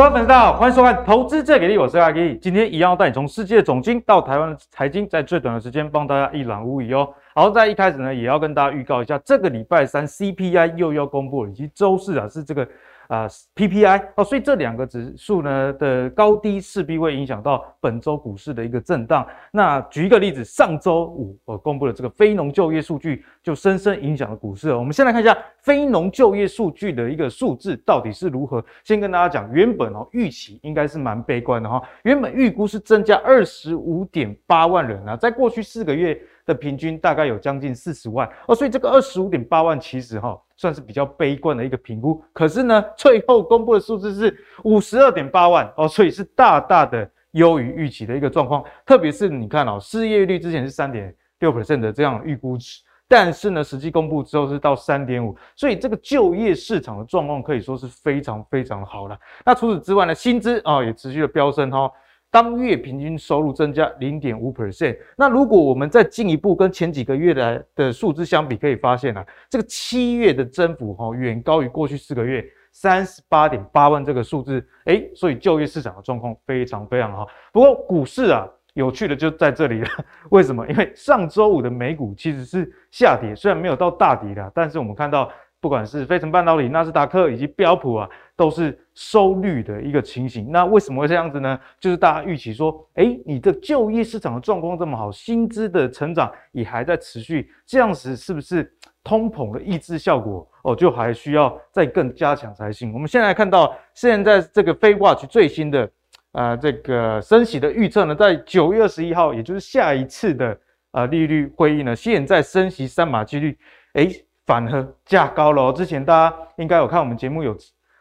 各位粉丝大家好，欢迎收看《投资最给力》，我是阿 K。今天一样要带你从世界总经到台湾的财经，在最短的时间帮大家一览无遗哦。好，在一开始呢，也要跟大家预告一下，这个礼拜三 CPI 又要公布了，以及周四啊是这个。啊、，PPI 哦，所以这两个指数呢的高低势必会影响到本周股市的一个震荡。那举一个例子，上周五我、公布了这个非农就业数据，就深深影响了股市。我们先来看一下非农就业数据的一个数字到底是如何。先跟大家讲，原本哦预期应该是蛮悲观的哈，原本预估是增加二十五点八万人啊，在过去四个月。的平均大概有将近四十万哦，所以这个二十五点八万其实哈算是比较悲观的一个评估。可是呢，最后公布的数字是五十二点八万哦，所以是大大的优于预期的一个状况。特别是你看哦，失业率之前是三点六 percent 的这样预估值，但是呢，实际公布之后是到三点五，所以这个就业市场的状况可以说是非常非常好了。那除此之外呢，薪资啊也持续的飙升哈。当月平均收入增加零点五 percent，那如果我们再进一步跟前几个月来的数字相比，可以发现啊，这个七月的增幅哈远高于过去四个月三十八点八万这个数字，哎，所以就业市场的状况非常非常好。不过股市啊，有趣的就在这里了，为什么？因为上周五的美股其实是下跌，虽然没有到大跌的，但是我们看到。不管是费城半导体、纳斯达克以及标普啊，都是收绿的一个情形。那为什么会这样子呢？就是大家预期说，诶，你的就业市场的状况这么好，薪资的成长也还在持续，这样子是不是通膨的抑制效果哦，就还需要再更加强才行？我们现在看到现在这个 FedWatch 最新的呃这个升息的预测呢，在九月二十一号，也就是下一次的呃利率会议呢，现在升息三码几率，诶。反而价高了哦。之前大家应该有看我们节目，有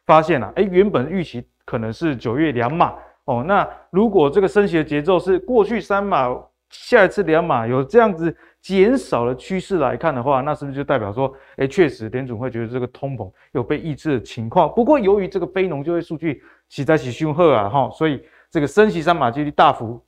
发现啊，诶，原本预期可能是九月两码哦。那如果这个升息的节奏是过去三码，下一次两码，有这样子减少的趋势来看的话，那是不是就代表说，诶，确实联总会觉得这个通膨有被抑制的情况？不过由于这个非农就业数据实在是凶恶啊哈，所以这个升息三码几率大幅。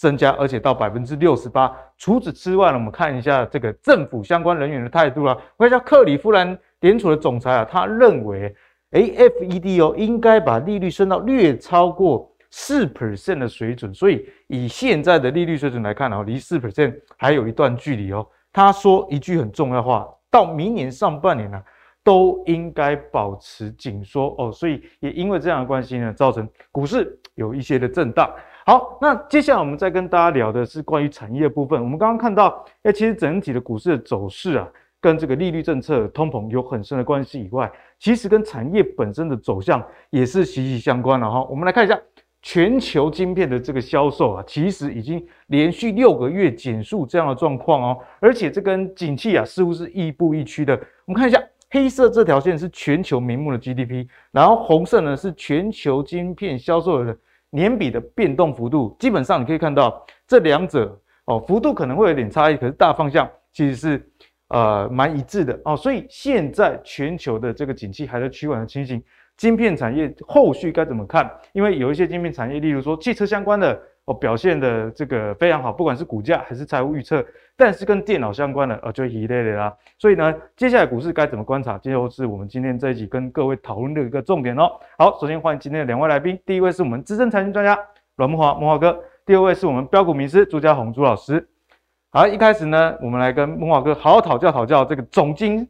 增加，而且到百分之六十八。除此之外呢，我们看一下这个政府相关人员的态度啦。我看一下克里夫兰联储的总裁啊，他认为，哎，FED 哦应该把利率升到略超过四 percent 的水准。所以以现在的利率水准来看啊，离四 percent 还有一段距离哦。他说一句很重要的话，到明年上半年呢，都应该保持紧缩哦。所以也因为这样的关系呢，造成股市有一些的震荡。好，那接下来我们再跟大家聊的是关于产业部分。我们刚刚看到，哎，其实整体的股市的走势啊，跟这个利率政策、通膨有很深的关系以外，其实跟产业本身的走向也是息息相关的哈。我们来看一下全球晶片的这个销售啊，其实已经连续六个月减速这样的状况哦，而且这跟景气啊似乎是亦步亦趋的。我们看一下黑色这条线是全球名目的 GDP，然后红色呢是全球晶片销售的。年比的变动幅度，基本上你可以看到这两者哦，幅度可能会有点差异，可是大方向其实是呃蛮一致的哦。所以现在全球的这个景气还在趋缓的情形，晶片产业后续该怎么看？因为有一些晶片产业，例如说汽车相关的。哦，表现的这个非常好，不管是股价还是财务预测，但是跟电脑相关的，呃，就一类的啦。所以呢，接下来股市该怎么观察，这就是我们今天这一集跟各位讨论的一个重点哦。好，首先欢迎今天的两位来宾，第一位是我们资深财经专家阮慕驊慕驊哥，第二位是我们标股名师朱家宏朱老师。好，一开始呢，我们来跟慕驊哥好好讨教讨教这个总经。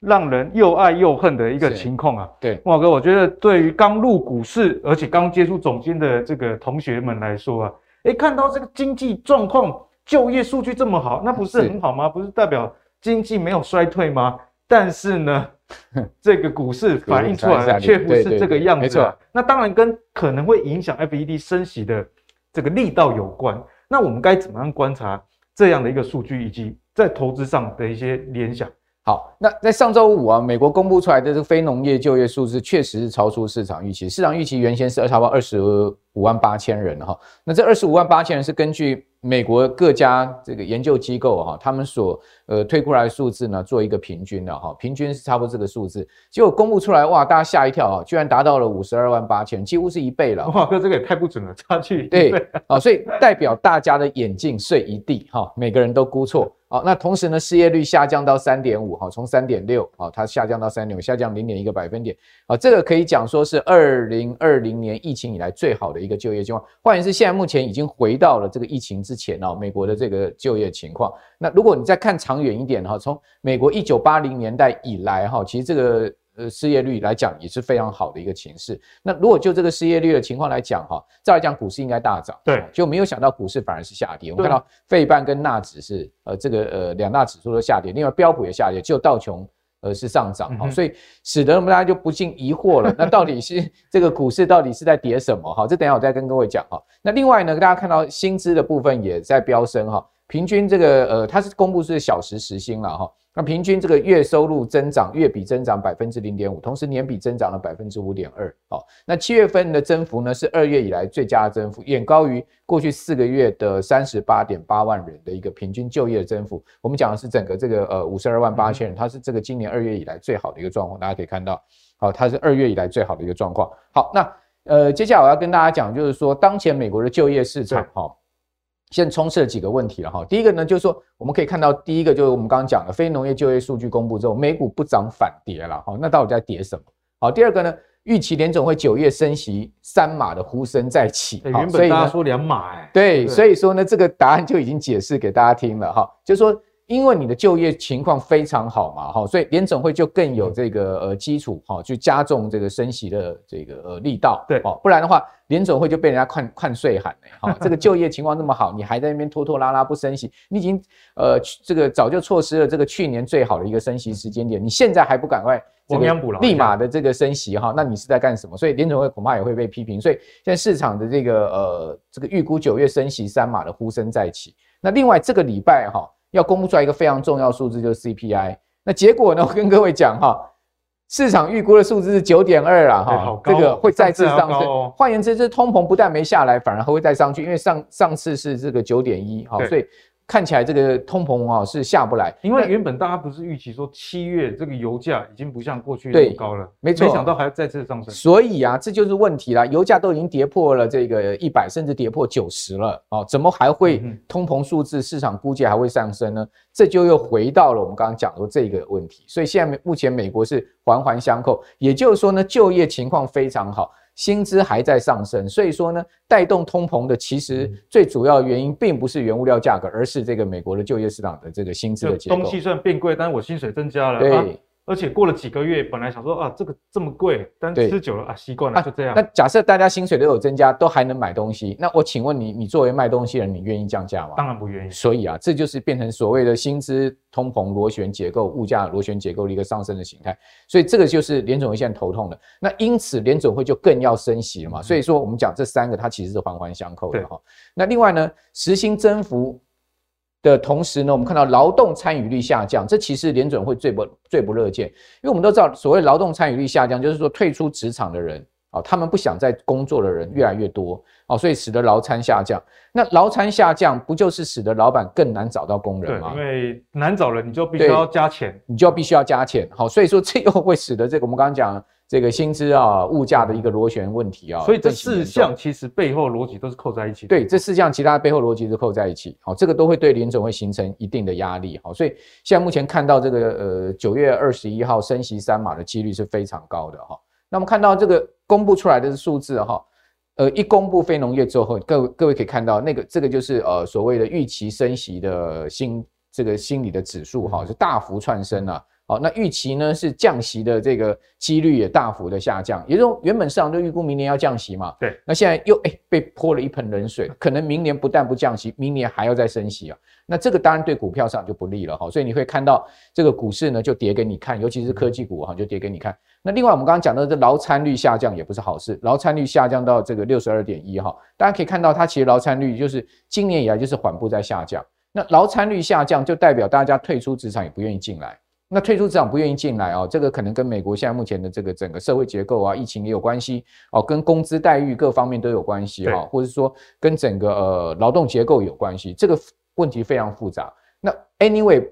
让人又爱又恨的一个情况啊！对，慕驊哥，我觉得对于刚入股市而且刚接触总经的这个同学们来说啊，诶，看到这个经济状况、就业数据这么好，那不是很好吗？不是代表经济没有衰退吗？但是呢，这个股市反映出来的却不是这个样子。没错，那当然跟可能会影响 FED 升息的这个力道有关。那我们该怎么样观察这样的一个数据，以及在投资上的一些联想？好，那在上周五啊，美国公布出来的这个非农业就业数字确实是超出市场预期，市场预期原先是差不多二十五万八千人哈，那这二十五万八千人是根据美国各家这个研究机构哈，他们所呃推出来的数字呢，做一个平均的哈，平均是差不多这个数字，结果公布出来哇，大家吓一跳啊，居然达到了五十二万八千，几乎是一倍了。哇哥，这个也太不准了，差距对啊，所以代表大家的眼镜碎一地哈，每个人都估错。好，那同时呢，失业率下降到三点五，哈，从三点六，啊，它下降到三点五，下降零点一个百分点，啊，这个可以讲说是二零二零年疫情以来最好的一个就业情况。换言之，现在目前已经回到了这个疫情之前哦，美国的这个就业情况。那如果你再看长远一点哈，从美国一九八零年代以来哈，其实这个。呃，失业率来讲也是非常好的一个情势。那如果就这个失业率的情况来讲，哈，再来讲股市应该大涨，对，就没有想到股市反而是下跌。我们看到费半跟纳指是呃这个呃两大指数都下跌，另外标普也下跌，只有道琼呃是上涨，哈、嗯，所以使得我们大家就不禁疑惑了，那到底是 这个股市到底是在跌什么？哈，这等一下我再跟各位讲哈。那另外呢，大家看到薪资的部分也在飙升哈，平均这个呃它是公布是小时时薪了哈。那平均这个月收入增长月比增长百分之零点五，同时年比增长了百分之五点二。好，那七月份的增幅呢是二月以来最佳的增幅，远高于过去四个月的三十八点八万人的一个平均就业的增幅。我们讲的是整个这个呃五十二万八千人，它是这个今年二月以来最好的一个状况。大家可以看到，好，它是二月以来最好的一个状况。好，那呃接下来我要跟大家讲，就是说当前美国的就业市场，哈。现在充斥了几个问题了哈，第一个呢就是说，我们可以看到，第一个就是我们刚刚讲的非农业就业数据公布之后，美股不涨反跌了哈，那到底在跌什么？好，第二个呢，预期联总会九月升息三码的呼声再起，原本大家说两码哎，对，所以说呢，这个答案就已经解释给大家听了哈，就是说。因为你的就业情况非常好嘛，哈，所以联总会就更有这个呃基础哈，去加重这个升息的这个呃力道，对，哦，不然的话，联准会就被人家看 看税喊嘞，哈，这个就业情况那么好，你还在那边拖拖拉拉不升息，你已经呃这个早就错失了这个去年最好的一个升息时间点，你现在还不赶快这个立马的这个升息哈，那你是在干什么？所以联准会恐怕也会被批评，所以现在市场的这个呃这个预估九月升息三码的呼声再起，那另外这个礼拜哈。要公布出来一个非常重要数字，就是 CPI。那结果呢？我跟各位讲哈，市场预估的数字是九点二啊，哈，这个会再次上升。换言之，这通膨不但没下来，反而还会再上去，因为上上次是这个九点一，哈，所以。看起来这个通膨啊是下不来，因为原本大家不是预期说七月这个油价已经不像过去那么高了，没错，没想到还要再次上升。所以啊，这就是问题啦，油价都已经跌破了这个一百，甚至跌破九十了哦，怎么还会通膨数字市场估计还会上升呢？这就又回到了我们刚刚讲的这个问题。所以现在目前美国是环环相扣，也就是说呢，就业情况非常好。薪资还在上升，所以说呢，带动通膨的其实最主要原因并不是原物料价格，而是这个美国的就业市场的这个薪资的结构。东西虽然变贵，但是我薪水增加了。对。啊而且过了几个月，本来想说啊，这个这么贵，但吃久了啊，习惯了，就这样。那假设大家薪水都有增加，都还能买东西，那我请问你，你作为卖东西人，你愿意降价吗？当然不愿意。所以啊，这就是变成所谓的薪资通膨螺旋结构、物价螺旋结构的一个上升的形态。所以这个就是联准会现在头痛的。那因此联准会就更要升息了嘛。所以说我们讲这三个，它其实是环环相扣的哈。那另外呢，实薪增幅。的同时呢，我们看到劳动参与率下降，这其实联准会最不最不乐见，因为我们都知道，所谓劳动参与率下降，就是说退出职场的人啊，他们不想再工作的人越来越多啊，所以使得劳参下降。那劳参下降，不就是使得老板更难找到工人吗？对，因为难找人，你就必须要加钱，你就要必须要加钱。好，所以说这又会使得这个我们刚刚讲。这个薪资啊，物价的一个螺旋问题啊，所以这四项其实背后逻辑都是扣在一起的。对，这四项其他背后逻辑都扣在一起。好，这个都会对联准会形成一定的压力。好，所以现在目前看到这个呃九月二十一号升息三码的几率是非常高的哈。那么看到这个公布出来的数字哈，呃，一公布非农业之后，各位各位可以看到那个这个就是呃所谓的预期升息的心这个心理的指数哈，是大幅窜升了。好，那预期呢是降息的这个几率也大幅的下降，也就是说原本市场就预估明年要降息嘛，对，那现在又哎被泼了一盆冷水，可能明年不但不降息，明年还要再升息啊，那这个当然对股票上就不利了哈，所以你会看到这个股市呢就跌给你看，尤其是科技股哈就跌给你看。那另外我们刚刚讲到这劳参率下降也不是好事，劳参率下降到这个六十二点一哈，大家可以看到它其实劳参率就是今年以来就是缓步在下降，那劳参率下降就代表大家退出职场也不愿意进来。那退出市场不愿意进来哦，这个可能跟美国现在目前的这个整个社会结构啊、疫情也有关系哦，跟工资待遇各方面都有关系哈，或者说跟整个呃劳动结构有关系，这个问题非常复杂。那 anyway，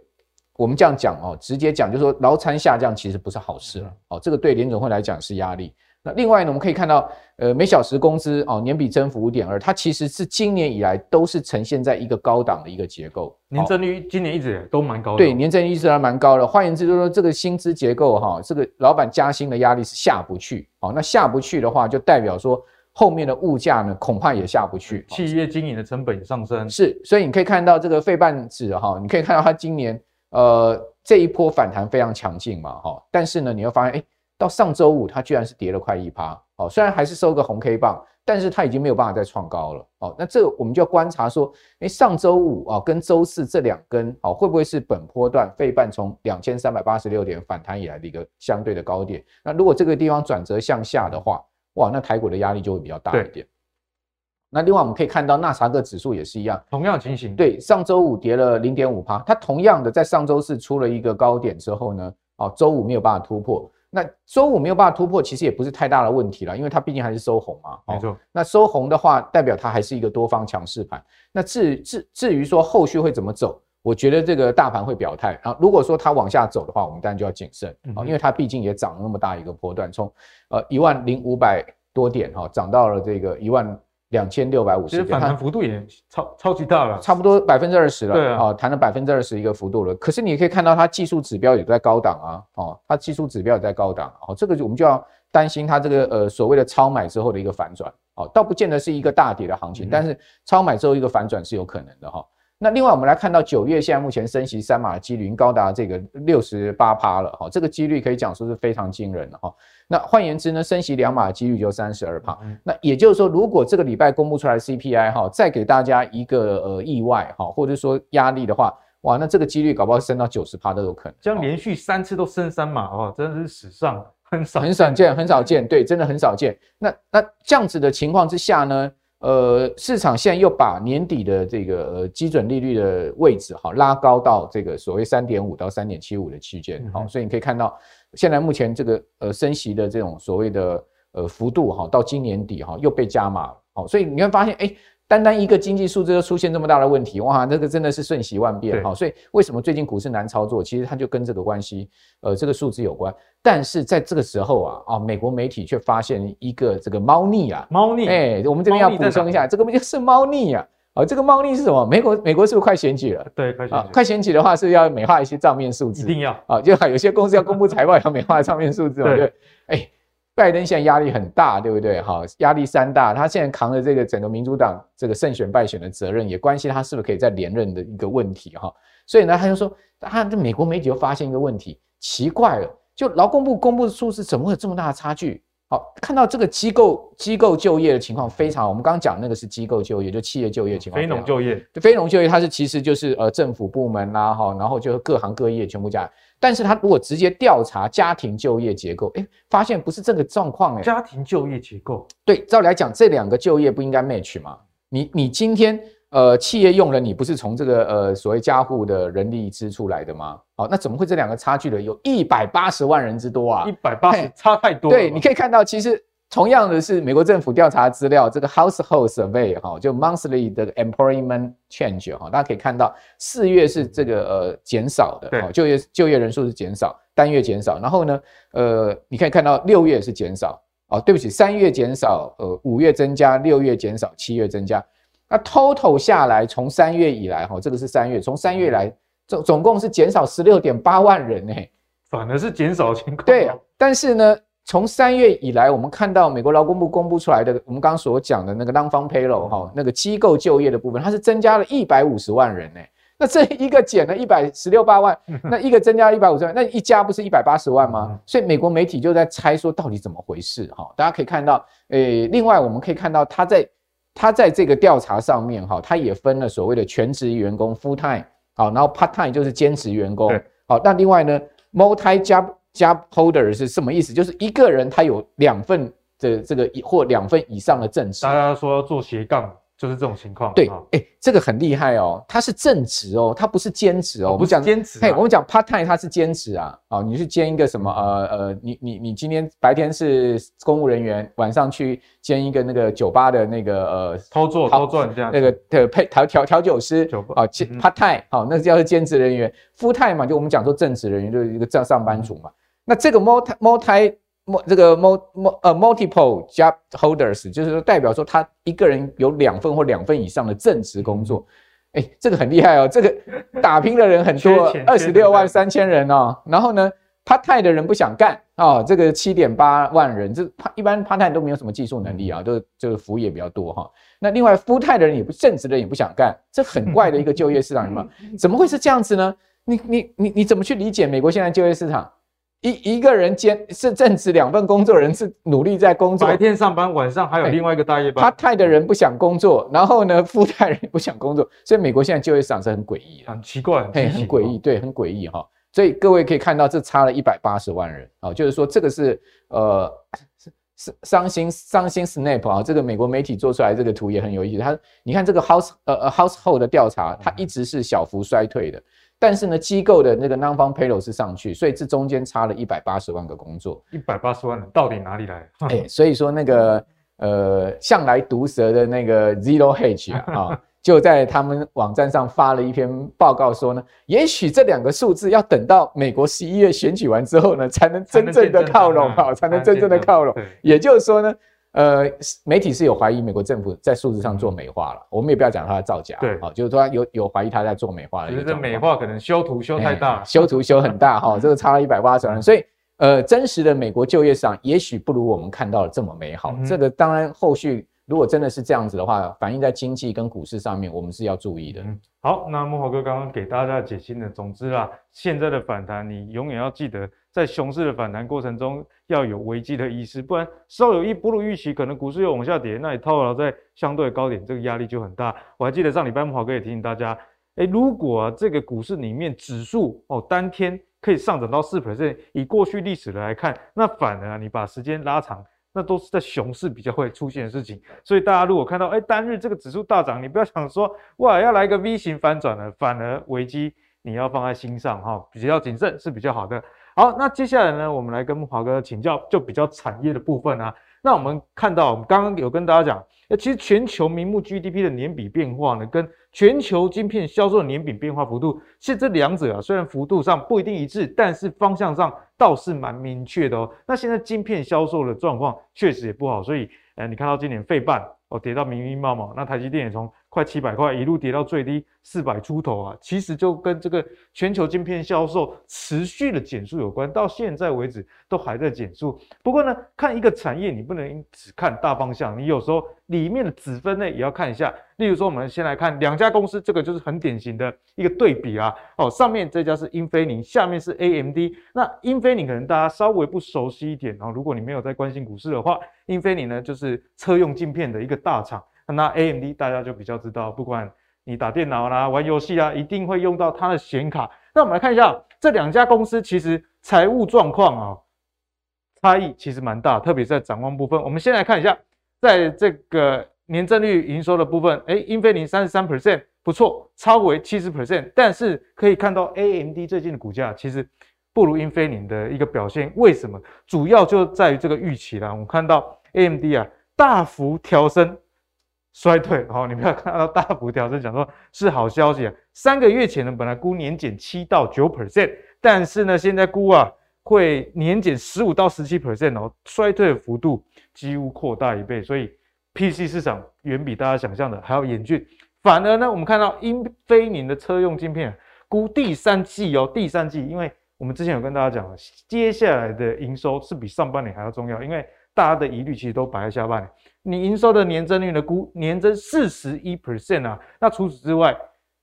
我们这样讲哦，直接讲就是说劳参下降其实不是好事了哦，这个对联总会来讲是压力。那另外呢，我们可以看到，呃，每小时工资哦，年比增幅五点二，它其实是今年以来都是呈现在一个高档的一个结构，年增率今年一直都蛮高的。对，年增率一直还蛮高的。换言之，就是说这个薪资结构哈，这个老板加薪的压力是下不去。好，那下不去的话，就代表说后面的物价呢，恐怕也下不去。企业经营的成本也上升。是，所以你可以看到这个费半指哈，你可以看到它今年呃这一波反弹非常强劲嘛哈，但是呢，你会发现哎。到上周五，它居然是跌了快一趴，哦，虽然还是收个红 K 棒，但是它已经没有办法再创高了，哦，那这个我们就要观察说，诶，上周五啊跟周四这两根，哦，会不会是本波段费半从两千三百八十六点反弹以来的一个相对的高点？那如果这个地方转折向下的话，哇，那台股的压力就会比较大一点。那另外我们可以看到纳斯达克指数也是一样，同样情形，对，上周五跌了零点五趴，它同样的在上周四出了一个高点之后呢，哦，周五没有办法突破。那周五没有办法突破，其实也不是太大的问题了，因为它毕竟还是收红嘛。没错。那收红的话，代表它还是一个多方强势盘。那至至至于说后续会怎么走，我觉得这个大盘会表态。然后如果说它往下走的话，我们当然就要谨慎啊，因为它毕竟也涨了那么大一个波段，从呃一万零五百多点哈，涨到了这个一万。两千六百五十点，其实反弹幅度也超超级大了，差不多百分之二十了。对啊，弹了百分之二十一个幅度了。可是你可以看到它技术指标也在高档啊，哦，它技术指标也在高档，哦，这个我们就要担心它这个呃所谓的超买之后的一个反转，哦，倒不见得是一个大跌的行情，但是超买之后一个反转是有可能的哈。那另外我们来看到九月现在目前升息三码的几率高达这个六十八趴了哈，这个几率可以讲说是非常惊人的哈。那换言之呢，升息两码的几率就三十二趴。那也就是说，如果这个礼拜公布出来的 CPI 哈，再给大家一个呃意外哈，或者说压力的话，哇，那这个几率搞不好升到九十趴都有可能。这样连续三次都升三码哦，真的是史上很少很少见，很少见，对，真的很少见。那那这样子的情况之下呢？呃，市场现在又把年底的这个呃基准利率的位置哈拉高到这个所谓三点五到三点七五的区间，好，所以你可以看到现在目前这个呃升息的这种所谓的呃幅度哈，到今年底哈又被加码了，好，所以你会发现哎。单单一个经济数字就出现这么大的问题，哇，那个真的是瞬息万变哈。所以为什么最近股市难操作？其实它就跟这个关系，呃，这个数字有关。但是在这个时候啊，啊，美国媒体却发现一个这个猫腻啊，猫腻，哎，我们这边要补充一下，这个不就是猫腻啊？啊，这个猫腻是什么？美国美国是不是快选举了？对，快选举。快选举的话是要美化一些账面数字，一定要啊，就有些公司要公布财报要美化账面数字，对，哎。拜登现在压力很大，对不对？哈，压力山大，他现在扛着这个整个民主党这个胜选败选的责任，也关系他是不是可以再连任的一个问题哈。所以呢，他就说，他这美国媒体又发现一个问题，奇怪了，就劳工部公布的数字怎么会有这么大的差距？好，看到这个机构机构就业的情况非常，我们刚刚讲那个是机构就业，就企业就业情况。非农就业，非农就业，它是其实就是呃政府部门啦哈，然后就是各行各业全部加。但是他如果直接调查家庭就业结构，哎，发现不是这个状况，哎，家庭就业结构，对，照理来讲，这两个就业不应该 match 吗？你你今天呃企业用人，你不是从这个呃所谓家户的人力支出来的吗？好，那怎么会这两个差距呢？有一百八十万人之多啊，一百八十差太多。对，你可以看到其实。同样的是，美国政府调查资料，这个 Household Survey 哈，就 Monthly 的 Employment Change 哈，大家可以看到，四月是这个呃减少的，就业就业人数是减少，单月减少。然后呢，呃，你可以看到六月是减少，哦，对不起，三月减少，呃，五月增加，六月减少，七月增加。那 Total 下来，从三月以来哈，这个是三月，从三月来总总共是减少十六点八万人呢，反而是减少的情况。对，但是呢。从三月以来，我们看到美国劳工部公布出来的，我们刚刚所讲的那个 non-farm payroll 哈，那个机构就业的部分，它是增加了一百五十万人呢。那这一个减了一百十六八万，那一个增加了一百五十万，那一加不是一百八十万吗？所以美国媒体就在猜说到底怎么回事哈。大家可以看到，诶，另外我们可以看到，他在他在这个调查上面哈，他也分了所谓的全职员工 full time 好，然后 part time 就是兼职员工好，那另外呢 multi job Job holder 是什么意思？就是一个人他有两份的这个或两份以上的正职。大家说要做斜杠。就是这种情况，对，哎、欸，这个很厉害哦，他是正职哦，他不是兼职哦，哦，不是兼职，嘿，我们讲 part time，他是兼职啊，哦，你去兼一个什么呃呃，你你你今天白天是公务人员，晚上去兼一个那个酒吧的那个呃偷做偷赚这样，那个的配调调调酒师，啊，兼 part time，好，那叫做兼职人员，full time 嘛，就我们讲说正职人员就是一个正上班族嘛，嗯、那这个 multi multi 这个 mul 呃 multiple job holders，就是说代表说他一个人有两份或两份以上的正职工作，哎、欸，这个很厉害哦，这个打拼的人很多，二十六万三千人哦。然后呢，part time 的人不想干啊、哦，这个七点八万人，这一般 part time 都没有什么技术能力啊，都就是服务业比较多哈、哦。那另外 full time 的人也不正职的人也不想干，这很怪的一个就业市场，有 怎么会是这样子呢？你你你你怎么去理解美国现在就业市场？一一个人兼是正职两份工作，人是努力在工作，白天上班，晚上还有另外一个大夜班。他太的人不想工作，然后呢，富太人也不想工作，所以美国现在就业市场是很诡异，很奇怪，很很诡异，对，很诡异哈。所以各位可以看到，这差了一百八十万人啊，就是说这个是呃是伤心伤心 Snap 啊，这个美国媒体做出来这个图也很有意思。他你看这个 House 呃呃 Household 的调查，它一直是小幅衰退的。但是呢，机构的那个 non-farm payroll 是上去，所以这中间差了一百八十万个工作。一百八十万人到底哪里来？哎、欸，所以说那个呃，向来毒舌的那个 Zero Hedge 啊，啊，就在他们网站上发了一篇报告说呢，也许这两个数字要等到美国十一月选举完之后呢，才能真正的靠拢啊，才能真正的靠拢。也就是说呢。呃，媒体是有怀疑美国政府在数字上做美化了，我们也不要讲它的造假，对，好，就是说有有怀疑他在做美化的。觉得美化可能修图修太大，修图修很大 哈，这个差了一百八十万，所以呃，真实的美国就业市场也许不如我们看到的这么美好。这个当然后续。如果真的是这样子的话，反映在经济跟股市上面，我们是要注意的。嗯，好，那木华哥刚刚给大家解析的，总之啦，现在的反弹，你永远要记得，在熊市的反弹过程中要有危机的意识，不然稍有一不如预期，可能股市又往下跌，那你套牢在相对高点，这个压力就很大。我还记得上礼拜慕驊哥也提醒大家，哎，如果啊这个股市里面指数哦当天可以上涨到四 percent，以过去历史的来看，那反而啊你把时间拉长。那都是在熊市比较会出现的事情，所以大家如果看到哎、单日这个指数大涨，你不要想说哇要来个 V 型反转了，反而危机你要放在心上哈，比较谨慎是比较好的。好，那接下来呢，我们来跟华哥请教，就比较产业的部分啊。那我们看到，我们刚刚有跟大家讲，那其实全球名目 GDP 的年比变化呢，跟全球晶片销售的年比变化幅度，其实这两者啊，虽然幅度上不一定一致，但是方向上倒是蛮明确的哦。那现在晶片销售的状况确实也不好，所以，呃，你看到今年费半哦跌到密密麻麻，那台积电也从快七百块，一路跌到最低四百出头啊，其实就跟这个全球晶片销售持续的减速有关，到现在为止都还在减速。不过呢，看一个产业，你不能只看大方向，你有时候里面的子分类也要看一下。例如说，我们先来看两家公司，这个就是很典型的一个对比啊。哦，上面这家是英飞凌，下面是 AMD。那英飞凌可能大家稍微不熟悉一点，然后如果你没有在关心股市的话，英飞凌呢就是车用晶片的一个大厂。那 AMD 大家就比较知道，不管你打电脑啦、玩游戏啦，一定会用到它的显卡。那我们来看一下这两家公司，其实财务状况啊，差异其实蛮大，特别在展望部分。我们先来看一下，在这个年增率营收的部分，哎，英飞凌三十三 percent 不错，超为七十 percent，但是可以看到 AMD 最近的股价其实不如英飞凌的一个表现。为什么？主要就在于这个预期啦。我们看到 AMD 啊，大幅调升。衰退，好，你不要看到大幅调整，讲说 是好消息啊。三个月前呢，本来估年减七到九 percent，但是呢，现在估啊会年减十五到十七 percent 哦，衰退幅度几乎扩大一倍，所以 PC 市场远比大家想象的还要严峻。反而呢，我们看到英飞凌的车用晶片估第三季哦，第三季，因为我们之前有跟大家讲了，接下来的营收是比上半年还要重要，因为大家的疑虑其实都摆在下半年。你营收的年增率呢？估年增四十一 percent 啊。那除此之外，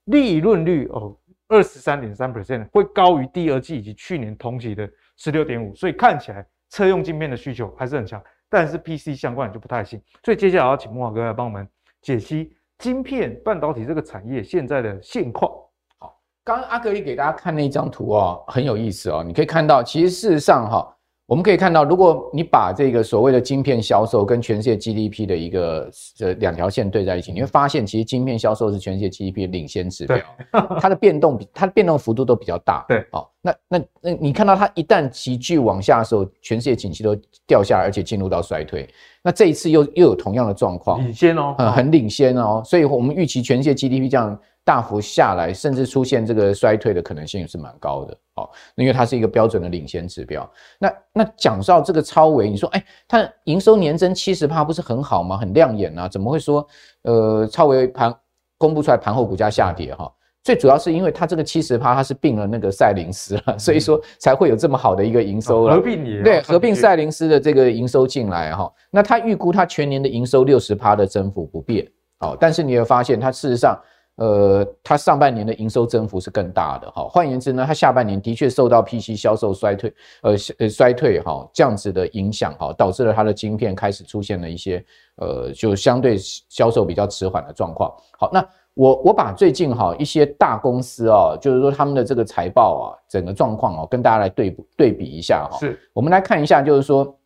利润率哦，二十三点三 percent 会高于第二季以及去年同期的十六点五。所以看起来车用晶片的需求还是很强，但是 PC 相关就不太行。所以接下来要请慕驊哥来帮我们解析晶片半导体这个产业现在的现况。好，刚刚阿格力给大家看那张图哦，很有意思哦。你可以看到，其实事实上哈。我们可以看到，如果你把这个所谓的晶片销售跟全世界 GDP 的一个这两条线对在一起，你会发现，其实晶片销售是全世界 GDP 的领先指标，它的变动比它的变动幅度都比较大。对，好，那那那你看到它一旦急剧往下的时候，全世界景气都掉下来，而且进入到衰退。那这一次又又有同样的状况，领先哦，嗯，很领先哦，所以我们预期全世界 GDP 这样大幅下来，甚至出现这个衰退的可能性是蛮高的。好，因为它是一个标准的领先指标。那那讲到这个超维，你说，哎，它营收年增七十趴，不是很好吗？很亮眼啊，怎么会说，呃，超维盘公布出来盘后股价下跌哈？最主要是因为它这个七十趴，它是并了那个赛灵思了，所以说才会有这么好的一个营收了。合并你对，合并赛灵思的这个营收进来哈，那它预估它全年的营收六十趴的增幅不变，好，但是你会发现它事实上，呃，它上半年的营收增幅是更大的哈。换言之呢，它下半年的确受到 PC 销售衰退，呃呃衰退哈这样子的影响哈，导致了它的晶片开始出现了一些呃就相对销售比较迟缓的状况。好，那。我我把最近哈一些大公司啊，就是说他们的这个财报啊，整个状况哦，跟大家来对对比一下哈。是，我们来看一下，就是说，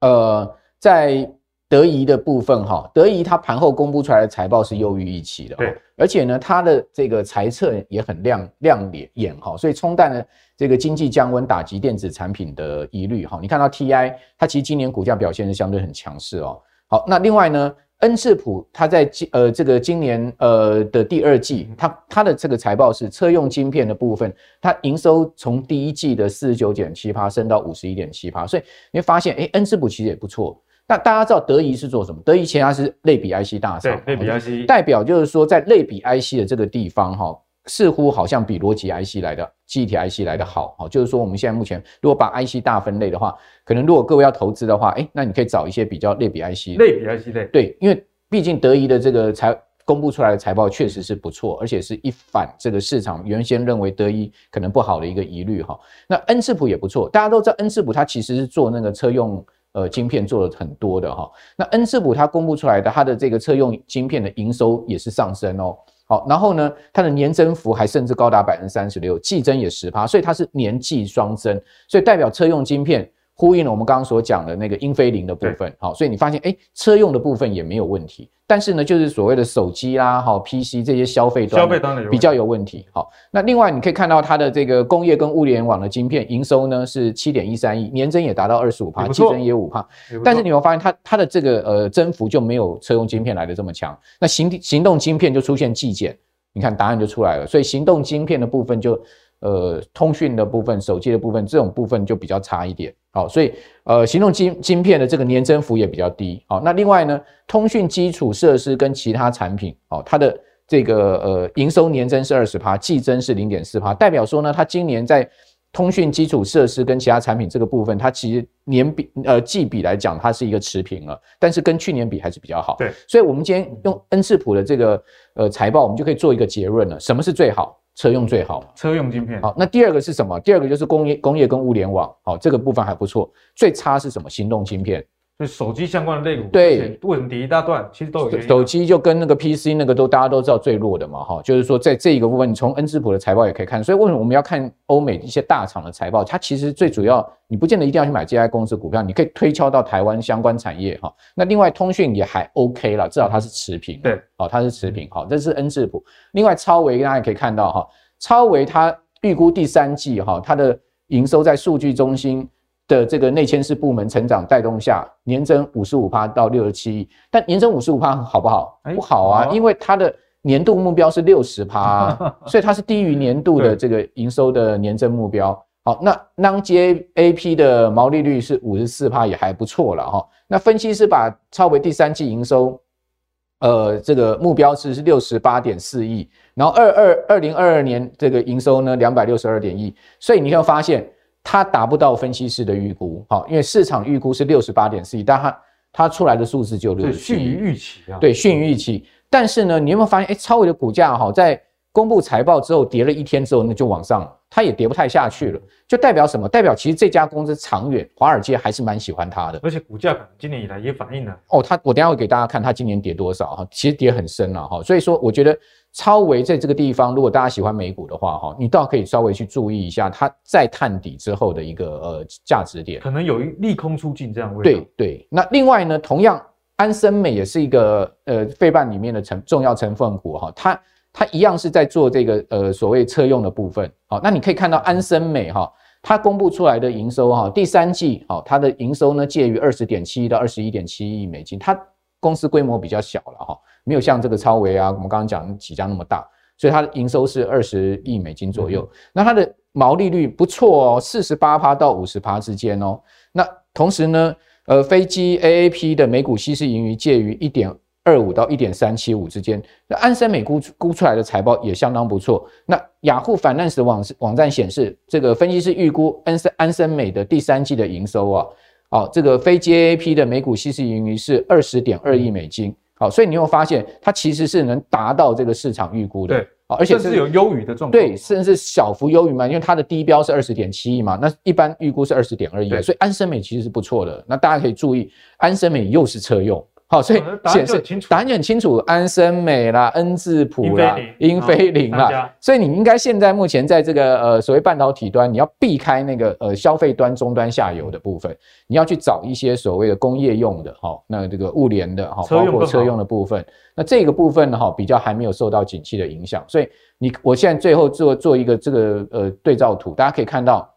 呃，在德仪的部分哈，德仪它盘后公布出来的财报是优于预期的，对，而且呢，它的这个财测也很亮亮眼哈，所以冲淡了这个经济降温打击电子产品的疑虑哈。你看到 TI，它其实今年股价表现是相对很强势哦。好，那另外呢？恩智浦，它在今呃这个今年呃的第二季，它它的这个财报是车用晶片的部分，它营收从第一季的四十九点七八升到五十一点七八，所以你会发现，哎，恩智浦其实也不错。那大家知道德仪是做什么？德仪其实它是类比 IC 大厂，类比 IC 代表就是说在类比 IC 的这个地方哈。似乎好像比逻辑 IC 来的记忆体 IC 来的好，好，就是说我们现在目前如果把 IC 大分类的话，可能如果各位要投资的话，哎，那你可以找一些比较类比 IC，类比 IC 类，对，因为毕竟德仪的这个财公布出来的财报确实是不错，而且是一反这个市场原先认为德仪可能不好的一个疑虑哈。那恩智浦也不错，大家都知道恩智浦它其实是做那个车用呃晶片做了很多的哈。那恩智浦它公布出来的它的这个车用晶片的营收也是上升哦。好，然后呢，它的年增幅还甚至高达百分之三十六，季增也十趴，所以它是年季双增，所以代表车用晶片呼应了我们刚刚所讲的那个英飞凌的部分。好，所以你发现，哎，车用的部分也没有问题。但是呢，就是所谓的手机啦、哈 PC 这些消费端，消费端的比较有问题。好，那另外你可以看到它的这个工业跟物联网的晶片营收呢是七点一三亿，年增也达到二十五帕，季增也五帕。但是你会发现它它的这个呃增幅就没有车用晶片来的这么强。那行行动晶片就出现季减，你看答案就出来了。所以行动晶片的部分就呃通讯的部分、手机的部分这种部分就比较差一点。好，所以呃，行动晶晶片的这个年增幅也比较低。好，那另外呢，通讯基础设施跟其他产品，哦，它的这个呃营收年增是二十趴，季增是零点四趴，代表说呢，它今年在通讯基础设施跟其他产品这个部分，它其实年比呃季比来讲，它是一个持平了，但是跟去年比还是比较好。对，所以我们今天用恩智浦的这个呃财报，我们就可以做一个结论了，什么是最好？车用最好，车用晶片好。那第二个是什么？第二个就是工业、工业跟物联网，好，这个部分还不错。最差是什么？行动晶片，就手机相关的类股。对，为什么跌一大段？其实都有。手机就跟那个 PC 那个都大家都知道最弱的嘛，哈，就是说在这一个部分，你从恩智浦的财报也可以看。所以为什么我们要看欧美一些大厂的财报？它其实最主要，你不见得一定要去买这家公司股票，你可以推敲到台湾相关产业，哈。那另外通讯也还 OK 了，至少它是持平。对，哦，它是持平。好，这是恩智浦。另外超微大家也可以看到，哈。超微它预估第三季哈，它的营收在数据中心的这个内迁式部门成长带动下，年增五十五趴到六十七亿。但年增五十五趴好不好？不好啊，因为它的年度目标是六十趴，所以它是低于年度的这个营收的年增目标。好，那 non-GAAP 的毛利率是五十四趴，也还不错了哈。那分析师把超微第三季营收。呃，这个目标是是六十八点四亿，然后二二二零二二年这个营收呢两百六十二点亿，所以你会发现它达不到分析师的预估，好，因为市场预估是六十八点四亿，但它它出来的数字就六逊于预期啊，对，逊于预期。但是呢，你有没有发现，哎，超伟的股价哈在。公布财报之后跌了一天之后，那就往上，它也跌不太下去了，就代表什么？代表其实这家公司长远，华尔街还是蛮喜欢它的，而且股价可能今年以来也反映了哦。它我等一下会给大家看它今年跌多少哈，其实跌很深了哈。所以说，我觉得超微在这个地方，如果大家喜欢美股的话哈，你倒可以稍微去注意一下它再探底之后的一个呃价值点，可能有一利空出尽这样。对对，那另外呢，同样安森美也是一个呃费半里面的成重要成分股哈，它。它一样是在做这个呃所谓车用的部分，好，那你可以看到安森美哈，它公布出来的营收哈，第三季好，它的营收呢介于二十点七亿到二十一点七亿美金，它公司规模比较小了哈，没有像这个超维啊，我们刚刚讲几家那么大，所以它的营收是二十亿美金左右。嗯、那它的毛利率不错哦，四十八趴到五十趴之间哦。那同时呢，呃，飞机 AAP 的每股稀释盈余介于一点二五到一点三七五之间。那安森美估估出来的财报也相当不错。那雅虎 Finance 网网站显示，这个分析师预估安森安森美的第三季的营收啊，哦，这个飞机 AAP 的每股稀释盈余是二十点二亿美金。好，所以你有发现它其实是能达到这个市场预估的。对。而且是有优于的状况，对，甚至小幅优于嘛，因为它的低标是二十点七亿嘛，那一般预估是二十点二亿，所以安森美其实是不错的。那大家可以注意，安森美又是车用。好，所以显示答案就很清楚，安森美啦、恩智浦啦、英飞凌啦，所以你应该现在目前在这个呃所谓半导体端，你要避开那个呃消费端终端下游的部分，你要去找一些所谓的工业用的哈，那这个物联的哈，包括车用的部分，那这个部分呢哈比较还没有受到景气的影响，所以你我现在最后做做一个这个呃对照图，大家可以看到，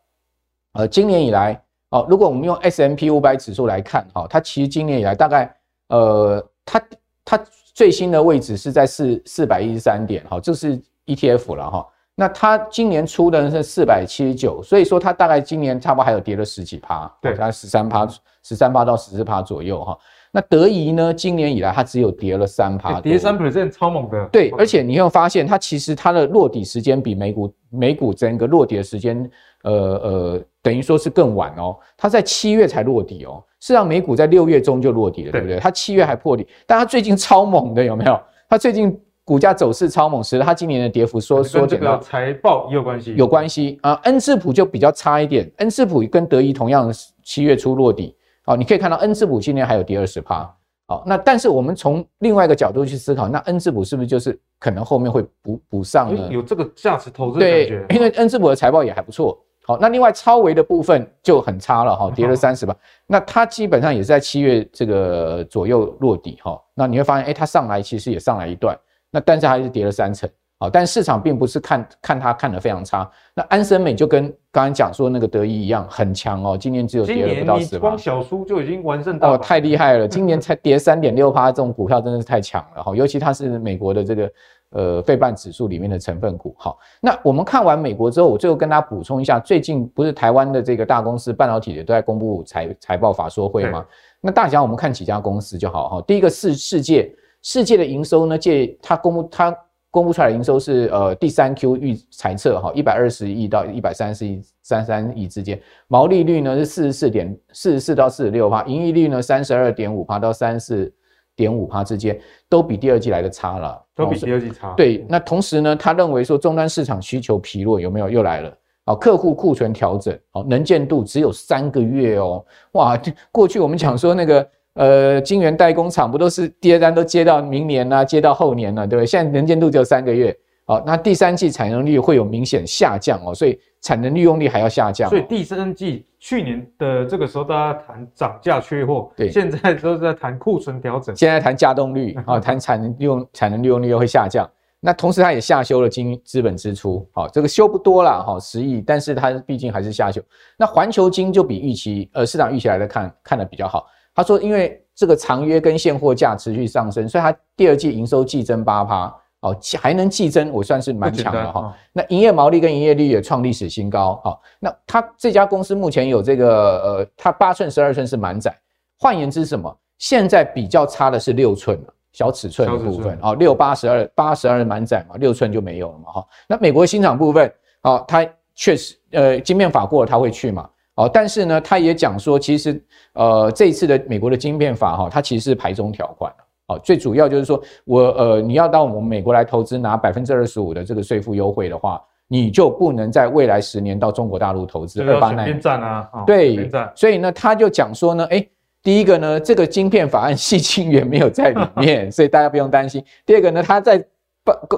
呃今年以来哦，如果我们用 S M P 五百指数来看哈，它其实今年以来大概。呃，它它最新的位置是在四四百一十三点，哈，这是 ETF 了哈。那它今年出的是四百七十九，所以说它大概今年差不多还有跌了十几趴，对，大概十三趴，十三趴到十四趴左右哈。那德仪呢，今年以来它只有跌了三趴，跌三 percent 超猛的。对，而且你会发现它其实它的落底时间比美股美股整个落底的时间，呃呃，等于说是更晚哦，它在七月才落底哦。事实上，美股在六月中就落底了，对不对？它七月还破底，但它最近超猛的，有没有？它最近股价走势超猛，使得它今年的跌幅缩缩减到。财报也有关系，有关系啊。恩智浦就比较差一点，恩智浦跟德仪同样七月初落底。好，你可以看到恩智浦今年还有跌二十趴。好，那但是我们从另外一个角度去思考，那恩智浦是不是就是可能后面会补补上呢？有这个价值投资的感觉，对，因为恩智浦的财报也还不错。好，那另外超维的部分就很差了哈，跌了三十吧。那它基本上也是在七月这个左右落底哈。那你会发现，哎，它上来其实也上来一段，那但是还是跌了三成。好，但市场并不是看看它看得非常差。那安森美就跟刚刚讲说那个德意一样很强哦，今年只有跌了不到十光小叔就已经完胜到哦，太厉害了！今年才跌三点六趴，这种股票真的是太强了哈。尤其它是美国的这个。呃，费半指数里面的成分股，好，那我们看完美国之后，我最后跟大家补充一下，最近不是台湾的这个大公司半导体也都在公布财财报法说会吗？那大家我们看几家公司就好哈。第一个是世界，世界的营收呢，借它公布它公布出来的营收是呃第三 Q 预猜测哈，一百二十亿到一百三十亿三三亿之间，毛利率呢是四十四点四十四到四十六趴，盈利率呢三十二点五趴到三十点五趴之间，都比第二季来的差了，都比第二季差。对，那同时呢，他认为说终端市场需求疲弱，有没有又来了？好，客户库存调整，好，能见度只有三个月哦，哇，过去我们讲说那个呃，晶圆代工厂不都是第二单都接到明年啊，接到后年了，对不对？现在能见度只有三个月。好，那第三季产能率会有明显下降哦，所以产能利用率还要下降。所以第三季去年的这个时候，大家谈涨价缺货，对，现在都是在谈库存调整。现在谈稼动率啊，谈产能利用产能利用率又会下降。那同时它也下修了经资本支出，好，这个修不多了哈，十亿，但是它毕竟还是下修。那环球金就比预期呃市场预期来的看看的比较好。他说，因为这个长约跟现货价持续上升，所以它第二季营收季增八趴。哦，还能季增，我算是蛮强的哈。那营业毛利跟营业率也创历史新高。好，那它这家公司目前有这个呃，它八寸、十二寸是满载。换言之，什么？现在比较差的是六寸小尺寸的部分。哦，六八十二，八十二满载嘛，六寸就没有了嘛。哈，那美国新厂部分，哦，它确实呃，晶片法过了，它会去嘛。哦，但是呢，他也讲说，其实呃，这一次的美国的晶片法哈，它其实是排中条款。哦，最主要就是说，我呃，你要到我们美国来投资，拿百分之二十五的这个税负优惠的话，你就不能在未来十年到中国大陆投资二八奈米。边站啊，哦、对，所以呢，他就讲说呢，哎，第一个呢，这个晶片法案矽晶圆没有在里面，所以大家不用担心。第二个呢，他在。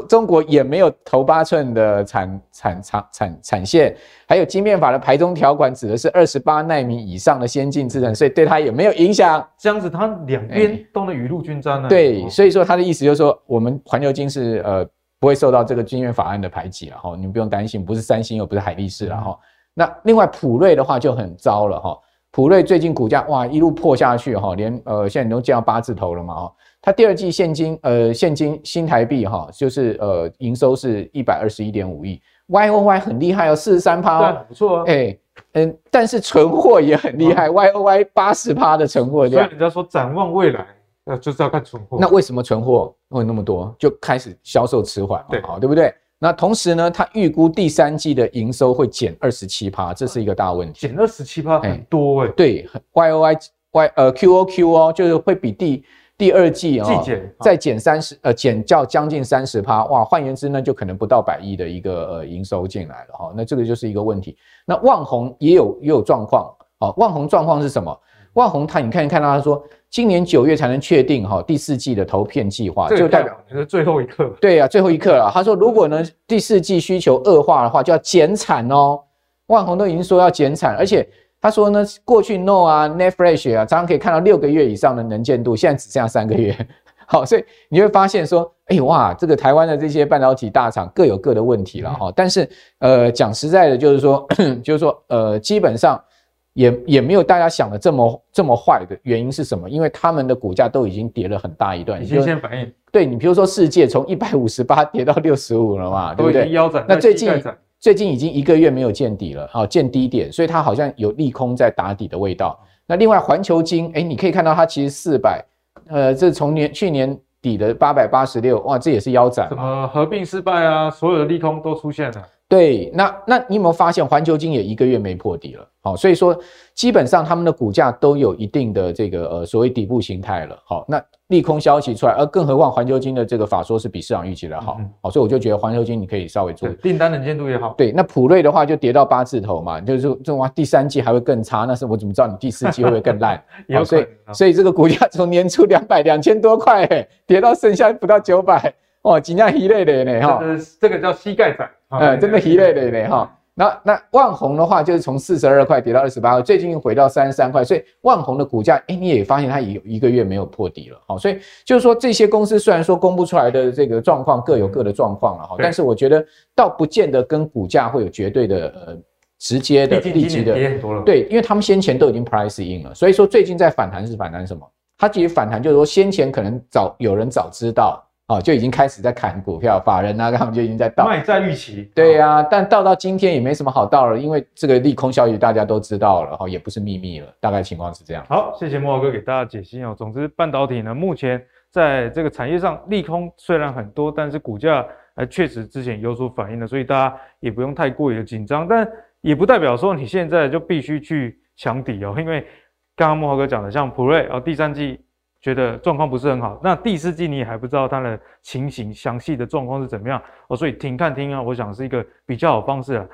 中国也没有头八寸的产产产产产线，还有晶片法的排中条款指的是二十八奈米以上的先进制程，所以对它也没有影响。这样子，它两边都能雨露均沾呢、啊。对，所以说他的意思就是说，我们环球金是呃不会受到这个晶圆法案的排挤了哈，你们不用担心，不是三星又不是海力士了哈。那另外普瑞的话就很糟了哈，普瑞最近股价哇一路破下去哈，连呃现在都降到八字头了嘛哈。它第二季现金呃现金新台币哈，就是呃营收是一百二十一点五亿，Y O Y 很厉害哦，四十三趴，对，不错啊。哎嗯，但是存货也很厉害，哦，Y O Y 八十趴的存货量。所以人家说展望未来，那就是要看存货。那为什么存货会那么多？就开始销售迟缓嘛，好，对不对？那同时呢，他预估第三季的营收会减二十七趴，这是一个大问题。减二十七趴很多哎、欸。对，Y O Y Y 呃 Q O Q 哦，就是会比第第二季啊、哦、再减三十呃减较将近三十趴哇，换言之呢，就可能不到百亿的一个呃营收进来了哈、哦。那这个就是一个问题。那万宏也有也有状况哦，万宏状况是什么？万宏他你看看到他说。今年九月才能确定哈第四季的投片计划，就代表是最后一刻。对呀，最后一刻了。他说，如果呢第四季需求恶化的话，就要减产哦。万宏都已经说要减产，而且他说呢，过去 NOR 啊、Flash 啊，常常可以看到六个月以上的能见度，现在只剩下三个月。好，所以你会发现说，哎哇，这个台湾的这些半导体大厂各有各的问题了哈。但是呃，讲实在的，就是说，就是说，呃，基本上。也也没有大家想的这么这么坏的原因是什么？因为他们的股价都已经跌了很大一段，已经先反应。对，你比如说世界从一百五十八跌到六十五了嘛，对不对？腰斩。那最近最近已经一个月没有见底了，好，见低点，所以它好像有利空在打底的味道。那另外环球金，哎，你可以看到它其实四百，呃，这从年去年底的八百八十六，哇，这也是腰斩。什么合并失败啊？所有的利空都出现了。对，那那你有没有发现环球金也一个月没破底了？好，所以说基本上他们的股价都有一定的这个呃所谓底部形态了。好，那利空消息出来，而更何况环球金的这个法说是比市场预期的好，好，所以我就觉得环球金你可以稍微做订单能见度也好。对，那普瑞的话就跌到八字头嘛，就是这哇第三季还会更差，那是我怎么知道你第四季会不会更烂？好，所以所以这个股价从年初两百两千多块，跌到剩下不到九百。哦，真的一类的呢，哈，这个叫膝盖仔，呃，真的一类的呢，哈。那那旺宏的话，就是从四十二块跌到二十八块，最近又回到三十三块，所以旺宏的股价，哎，你也发现它也有一个月没有破底了，好，所以就是说这些公司虽然说公布出来的这个状况各有各的状况了，哈，但是我觉得倒不见得跟股价会有绝对的呃直接的立即的，对，因为他们先前都已经 price in 了，所以说最近在反弹是反弹什么？它其实反弹就是说先前可能早有人早知道。哦，就已经开始在砍股票，法人啊，他们就已经在倒卖在预期。对呀、啊，但到到今天也没什么好倒了，因为这个利空消息大家都知道了，哈，也不是秘密了，大概情况是这样。好，谢谢莫豪哥给大家解析哦。总之，半导体呢，目前在这个产业上利空虽然很多，但是股价呃确实之前有所反应了，所以大家也不用太过于的紧张，但也不代表说你现在就必须去抢底哦，因为刚刚莫豪哥讲的，像普瑞哦，第三季。觉得状况不是很好，那第四季你也还不知道它的情形详细的状况是怎么样哦，所以停看听啊，我想是一个比较好方式啊。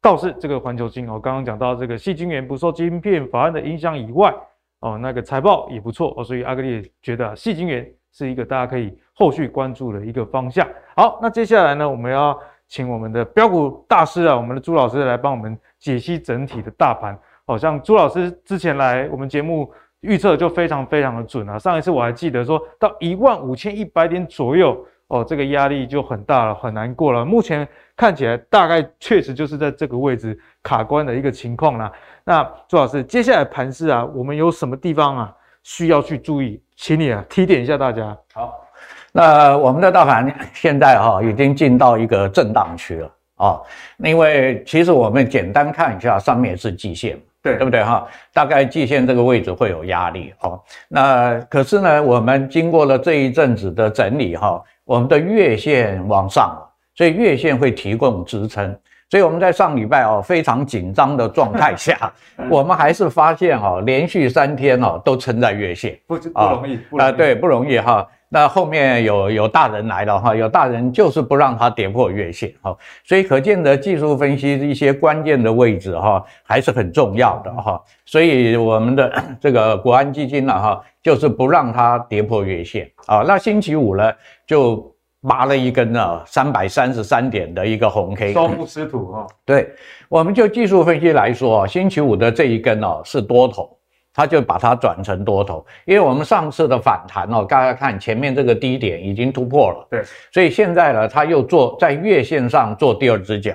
倒是这个环球金哦，刚刚讲到这个矽晶圆不受晶片法案的影响以外哦，那个财报也不错哦，所以阿格力觉得矽晶圆是一个大家可以后续关注的一个方向。好，那接下来呢，我们要请我们的标股大师啊，我们的朱老师来帮我们解析整体的大盘。好像朱老师之前来我们节目。预测就非常非常的准啊！上一次我还记得说到一万五千一百点左右哦，这个压力就很大了，很难过了。目前看起来大概确实就是在这个位置卡关的一个情况啦。那朱老师，接下来盘势啊，我们有什么地方啊需要去注意？请你啊提点一下大家。好，那我们的大盘现在哈已经进到一个震荡区了啊，因为其实我们简单看一下，上面是季线。对，对不对哈？大概季线这个位置会有压力哦。那可是呢，我们经过了这一阵子的整理哈，我们的月线往上了，所以月线会提供支撑。所以我们在上礼拜哦非常紧张的状态下，我们还是发现哈，连续三天哦都撑在月线，不不容易啊，对，不容易哈。那后面有有大人来了哈，有大人就是不让它跌破月线哈，所以可见的技术分析一些关键的位置哈还是很重要的哈，所以我们的 这个国安基金呢哈，就是不让它跌破月线啊。那星期五呢就拔了一根呢三百三十三点的一个红 K，收复失土哈。对，我们就技术分析来说啊，星期五的这一根哦是多头。他就把它转成多头，因为我们上次的反弹哦，大家看前面这个低点已经突破了，对，所以现在呢，他又做在月线上做第二只脚，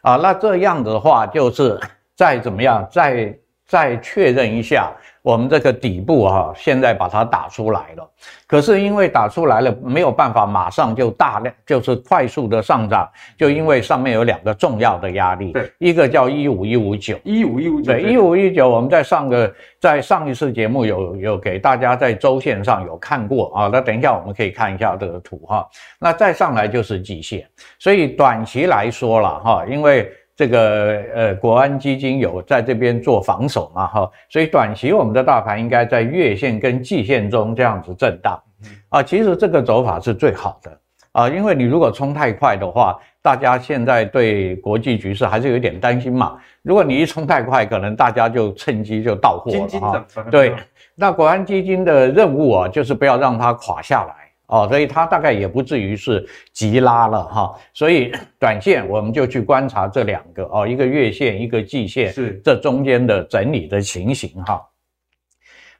啊，那这样的话就是再怎么样，再再确认一下。我们这个底部哈，现在把它打出来了，可是因为打出来了，没有办法马上就大量就是快速的上涨，就因为上面有两个重要的压力，对，一个叫一五一五九，一五一五九，对，一五一九，我们在上个在上一次节目有有给大家在周线上有看过啊，那等一下我们可以看一下这个图哈，那再上来就是季线，所以短期来说了哈，因为。这个呃，国安基金有在这边做防守嘛，哈，所以短期我们的大盘应该在月线跟季线中这样子震荡，啊，其实这个走法是最好的。啊，因为你如果冲太快的话，大家现在对国际局势还是有点担心嘛，如果你一冲太快，可能大家就趁机就到货了哈，对，那国安基金的任务啊，就是不要让它垮下来。哦，所以它大概也不至于是急拉了哈，所以短线我们就去观察这两个哦，一个月线，一个季线，是这中间的整理的情形哈。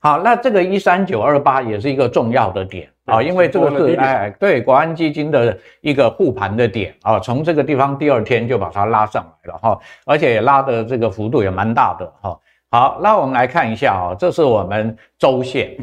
好，那这个一三九二八也是一个重要的点啊，因为这个是哎对国安基金的一个护盘的点啊，从这个地方第二天就把它拉上来了哈，而且拉的这个幅度也蛮大的哈。好，那我们来看一下啊，这是我们周线。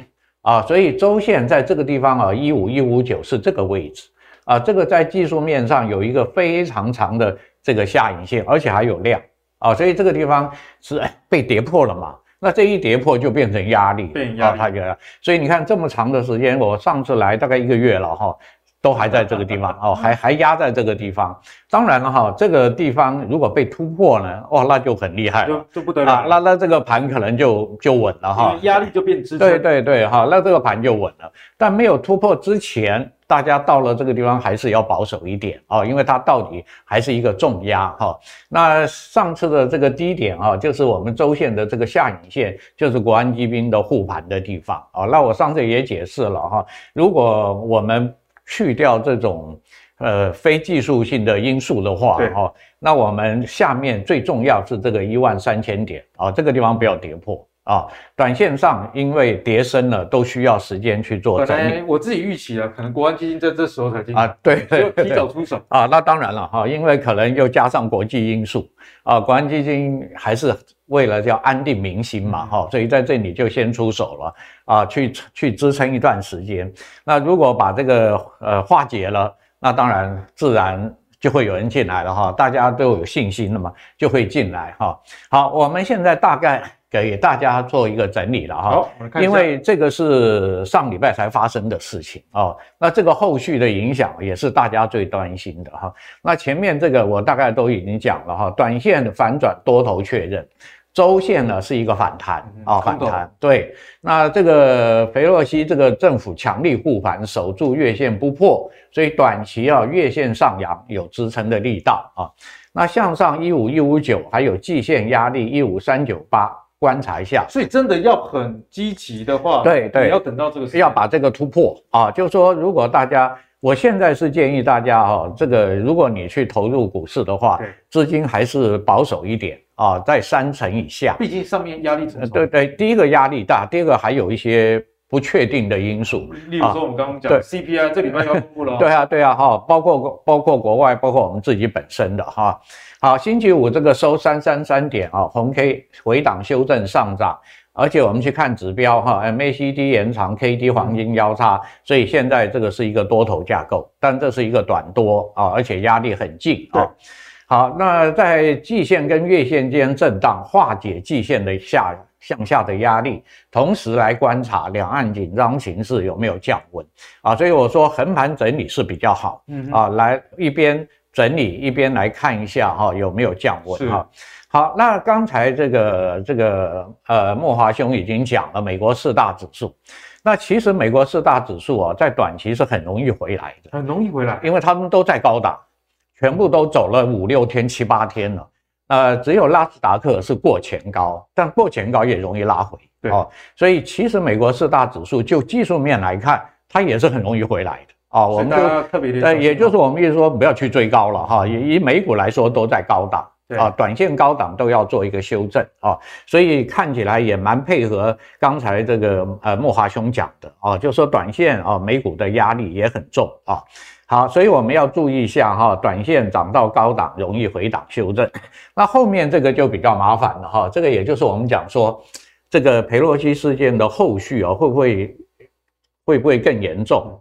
啊，所以周线在这个地方啊，一五一五九是这个位置啊，这个在技术面上有一个非常长的这个下影线，而且还有量啊，所以这个地方是被跌破了嘛？那这一跌破就变成压力，变压力，它就，所以你看这么长的时间，我上次来大概一个月了哈。都还在这个地方 哦，还还压在这个地方。当然了哈，这个地方如果被突破呢，哇，那就很厉害了，就就不得了。那那这个盘可能就就稳了哈，压力就变支撑。对对对哈，那这个盘就稳了。但没有突破之前，大家到了这个地方还是要保守一点啊，因为它到底还是一个重压哈。那上次的这个低点啊，就是我们周线的这个下影线，就是国安基金的护盘的地方啊。那我上次也解释了哈，如果我们去掉这种呃非技术性的因素的话，哈，那我们下面最重要是这个一万三千点啊，这个地方不要跌破啊。短线上因为跌深了，都需要时间去做整理。我自己预期了，可能国安基金在这时候才进啊，对，对，就提早出手啊。那当然了哈，因为可能又加上国际因素啊，国安基金还是为了要安定民心嘛，哈，所以在这里就先出手了。啊，去去支撑一段时间。那如果把这个呃化解了，那当然自然就会有人进来了哈。大家都有信心了嘛，就会进来哈。好，我们现在大概给大家做一个整理了哈。好，因为这个是上礼拜才发生的事情哦。那这个后续的影响也是大家最担心的哈。那前面这个我大概都已经讲了哈，短线的反转多头确认。周线呢是一个反弹啊，反弹。对，那这个裴洛西这个政府强力护盘，守住月线不破，所以短期啊月线上扬有支撑的力道啊。那向上一五一五九，还有季线压力一五三九八，观察一下。所以真的要很积极的话，对对，要等到这个时要把这个突破啊。就是说，如果大家，我现在是建议大家哈，这个如果你去投入股市的话，资金还是保守一点。啊，在三成以下，毕竟上面压力重对对，第一个压力大，第二个还有一些不确定的因素。例如说，我们刚刚讲 CPI 这礼拜要公布了。对啊，对啊，哈，包括包括国外，包括我们自己本身的哈。好，星期五这个收三三三点啊，红 K 回档修正上涨，而且我们去看指标哈，MACD 延长，KD 黄金交叉，所以现在这个是一个多头架构，但这是一个短多啊，而且压力很近啊。好，那在季线跟月线间震荡，化解季线的下向下的压力，同时来观察两岸紧张形势有没有降温啊。所以我说横盘整理是比较好，嗯啊，来一边整理一边来看一下哈有没有降温哈。好，那刚才这个这个呃莫华兄已经讲了美国四大指数，那其实美国四大指数啊在短期是很容易回来的，很容易回来，因为他们都在高档。全部都走了五六天、七八天了，呃，只有纳斯达克是过前高，但过前高也容易拉回，对哦，所以其实美国四大指数就技术面来看，它也是很容易回来的啊、哦。我们就特别的，也就是我们意思说不要去追高了哈。以以美股来说，都在高档啊，短线高档都要做一个修正啊，所以看起来也蛮配合刚才这个呃莫华兄讲的啊，就说短线啊美股的压力也很重啊。好，所以我们要注意一下哈，短线涨到高档容易回档修正，那后面这个就比较麻烦了哈。这个也就是我们讲说，这个裴洛西事件的后续啊，会不会会不会更严重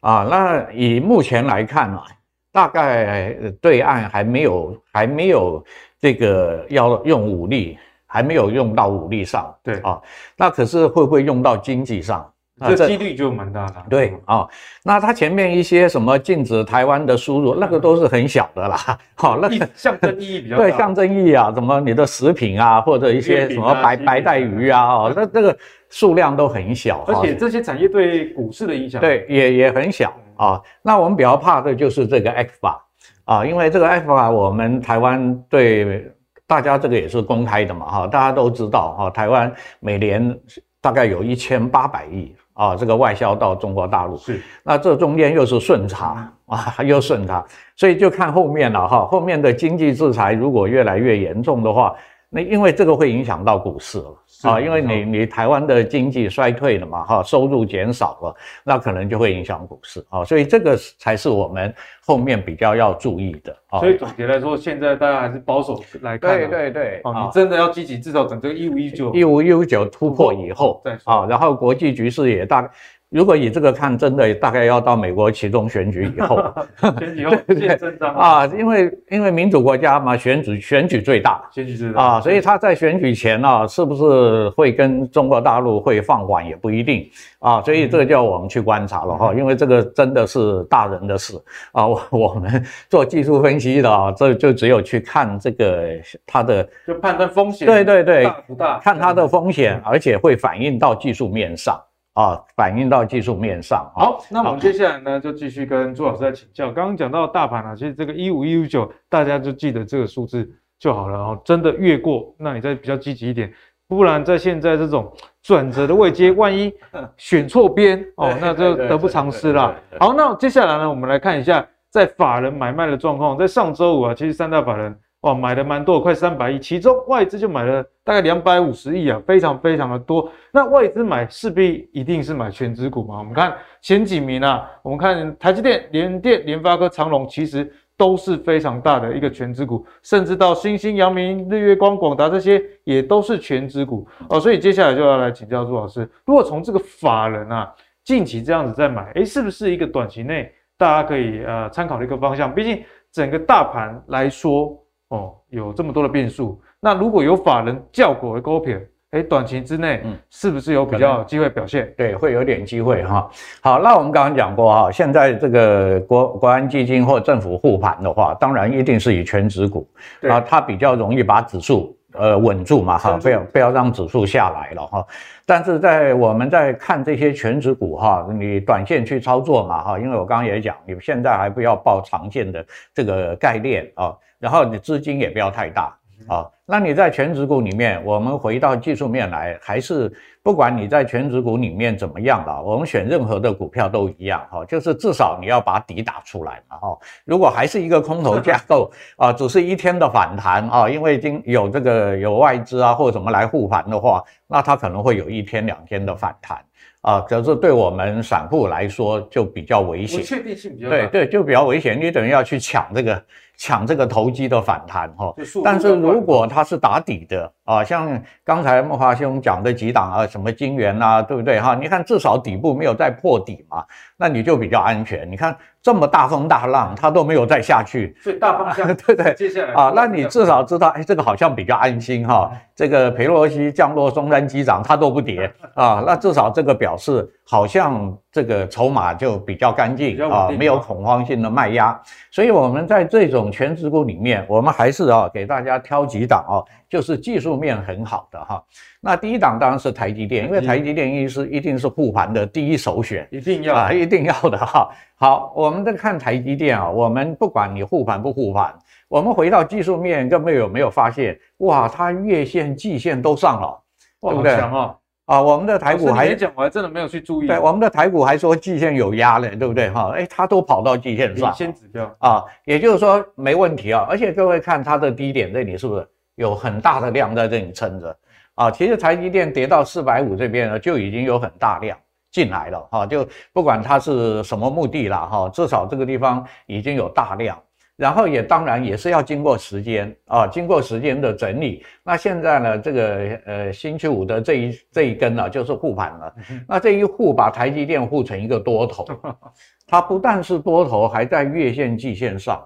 啊？那以目前来看啊，大概对岸还没有还没有这个要用武力，还没有用到武力上，对啊，那可是会不会用到经济上？这几率就蛮大的。对啊、哦，那它前面一些什么禁止台湾的输入，那个都是很小的啦。好，那个象征意义比较 大。对，象征意义啊，什么你的食品啊，或者一些什么白白带鱼啊，哦，那这个数量都很小。而且这些产业对股市的影响，对，也也很小啊。那我们比较怕的就是这个 ECFA 啊，因为这个 ECFA 我们台湾对大家这个也是公开的嘛，哈，大家都知道哈，台湾每年大概有一千八百亿。啊，这个外销到中国大陆是，那这中间又是顺差啊，又顺差，所以就看后面了哈。后面的经济制裁如果越来越严重的话，那因为这个会影响到股市了。啊，因为你你台湾的经济衰退了嘛，哈，收入减少了，那可能就会影响股市啊，所以这个才是我们后面比较要注意的啊。所以总结来说，现在大家还是保守来看。对对对，哦，你真的要积极，至少等这个一五一九一五一九突破以后再说啊，然后国际局势也大。如果以这个看，真的大概要到美国期中选举以后，选举以后啊，因为因为民主国家嘛，选举选举最大，选举最大。啊，所以他在选举前啊，是不是会跟中国大陆会放缓也不一定。啊，所以这个就要我们去观察了哈，因为这个真的是大人的事。啊，我 我们做技术分析的啊，这就只有去看这个他的，就判断风险，对对对，大不大，看它的风险，而且会反映到技术面上。啊，反映到技术面上。好，那我们接下来呢，就继续跟朱老师来请教。刚刚讲到大盘啊，其实这个一五一五九，大家就记得这个数字就好了哦。真的越过，那你再比较积极一点，不然在现在这种转折的位阶，万一选错边哦，那就得不偿失了。好，那接下来呢，我们来看一下在法人买卖的状况。在上周五啊，其实三大法人。哇，买的蛮多，快三百亿，其中外资就买了大概两百五十亿啊，非常非常的多。那外资买势必一定是买全值股嘛？我们看前几名啊，我们看台积电、联电、联发科、长荣，其实都是非常大的一个全值股，甚至到新兴、阳明、日月光、广达这些也都是全值股哦。所以接下来就要来请教朱老师，如果从这个法人啊近期这样子在买，诶、是不是一个短期内大家可以呃参考的一个方向？毕竟整个大盘来说。哦，有这么多的变数，那如果有法人叫股为股票，哎，短期之内，嗯，是不是有比较机会表现？对，会有点机会哈。好，那我们刚刚讲过哈，现在这个国国安基金或政府护盘的话，当然一定是以全指股，啊，它比较容易把指数呃稳住嘛哈，不要不要让指数下来了哈。但是在我们在看这些全指股哈，你短线去操作嘛哈，因为我刚刚也讲，你现在还不要报长线的这个概念啊。然后你资金也不要太大啊，那你在全值股里面，我们回到技术面来，还是不管你在全值股里面怎么样了，我们选任何的股票都一样哈，就是至少你要把底打出来嘛哈。如果还是一个空头架构 啊，只是一天的反弹啊，因为已经有这个有外资啊或者什么来护盘的话，那它可能会有一天两天的反弹啊，可是对我们散户来说就比较危险，不确定性比较大，对对，就比较危险，你等于要去抢这个。抢这个投机的反弹哈，但是如果它是打底的啊，像刚才木华兄讲的几档啊，什么金圆啊，对不对哈？你看至少底部没有再破底嘛，那你就比较安全。你看这么大风大浪，它都没有再下去，所以大方向 对对。接下来啊，那你至少知道，哎，这个好像比较安心哈。这个裴洛西降落松山机长，它都不跌啊，那至少这个表示好像这个筹码就比较干净啊，没有恐慌性的卖压。所以我们在这种全指股里面，我们还是啊给大家挑几档啊，就是技术面很好的哈。那第一档当然是台积电，因为台积电一是一定是护盘的第一首选，一定要啊，一定要的哈。好，我们在看台积电啊，我们不管你护盘不护盘，我们回到技术面，各位有没有发现哇，它月线、季线都上了，哇对不对？好强哦。啊，我们的台股还讲，我还真的没有去注意。对，我们的台股还说季线有压呢，对不对？哈，哎，它都跑到季线上，先指标啊，也就是说没问题啊。而且各位看它的低点这里是不是有很大的量在这里撑着啊？其实台积电跌到四百五这边呢，就已经有很大量进来了哈，就不管它是什么目的啦哈，至少这个地方已经有大量，然后也当然也是要经过时间啊，经过时间的整理。那现在呢，这个呃星期五的这一这一根呢，就是护盘了。那这一护把台积电护成一个多头，它不但是多头，还在月线、季线上，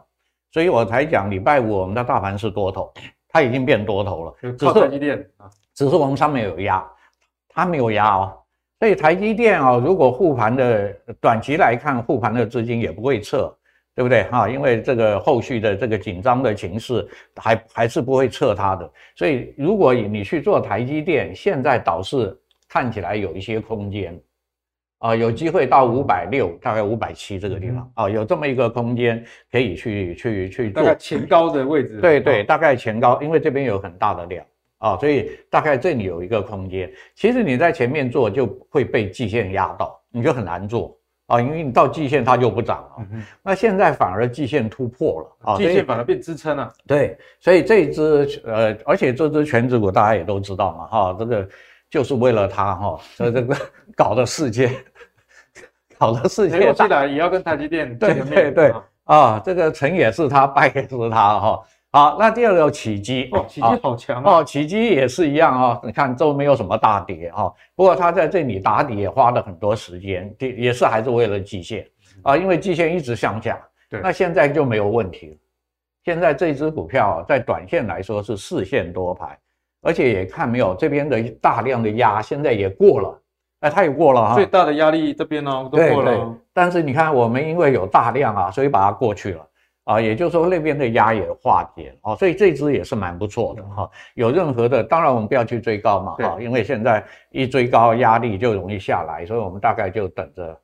所以我才讲礼拜五我们的大盘是多头，它已经变多头了。只是台积电啊，只是我们上面有压，它没有压哦。所以台积电啊，如果护盘的短期来看，护盘的资金也不会撤，对不对哈？因为这个后续的这个紧张的情势还还是不会撤它的。所以如果你去做台积电，现在倒是看起来有一些空间啊，有机会到五百六，大概五百七这个地方啊，有这么一个空间可以去去去做。大概前高的位置。对对，大概前高，因为这边有很大的量。啊、哦，所以大概这里有一个空间。其实你在前面做就会被季线压到，你就很难做啊，因为你到季线它就不涨了。嗯，那现在反而季线突破了啊，季线反而变支撑了。对，所以这一支呃，而且这只全指股大家也都知道嘛，哈，这个就是为了它哈，所以这个 搞的世界，搞的世界，未来也要跟台积电对对对啊，这个成也是他，败也是他哈。好，那第二个有启基哦，启基好强哦，启基也是一样啊、哦。你看都没有什么大跌哈、哦，不过它在这里打底也花了很多时间，也是还是为了季线啊，因为季线一直向下。对，那现在就没有问题了。现在这只股票在短线来说是四线多排，而且也看没有这边的大量的压，现在也过了，哎，它也过了哈。最大的压力这边呢、哦，都过了。对对。但是你看我们因为有大量啊，所以把它过去了。啊，也就是说那边的压也化解哦，所以这支也是蛮不错的哈。有任何的，当然我们不要去追高嘛哈，因为现在一追高压力就容易下来，所以我们大概就等着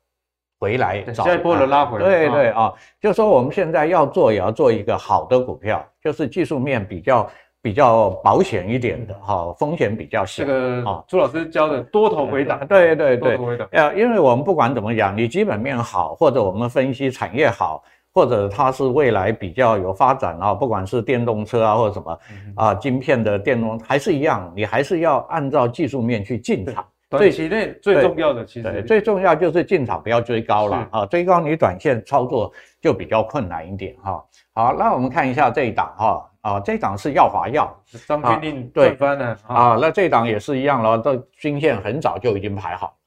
回来找下一波的拉回来。对对啊，就说我们现在要做也要做一个好的股票，就是技术面比较比较保险一点的哈，风险比较小。这个啊，朱老师教的多头回档，对对对，多头回档。呃，因为我们不管怎么讲，你基本面好，或者我们分析产业好。或者它是未来比较有发展啊，不管是电动车啊或者什么啊，晶片的电动还是一样，你还是要按照技术面去进场。短期内最重要的其实最重要就是进场不要追高了啊，追高你短线操作就比较困难一点哈。好，那我们看一下这一档哈啊，这一档是耀华药，张军令对翻了啊，那这一档也是一样了，这均线很早就已经排好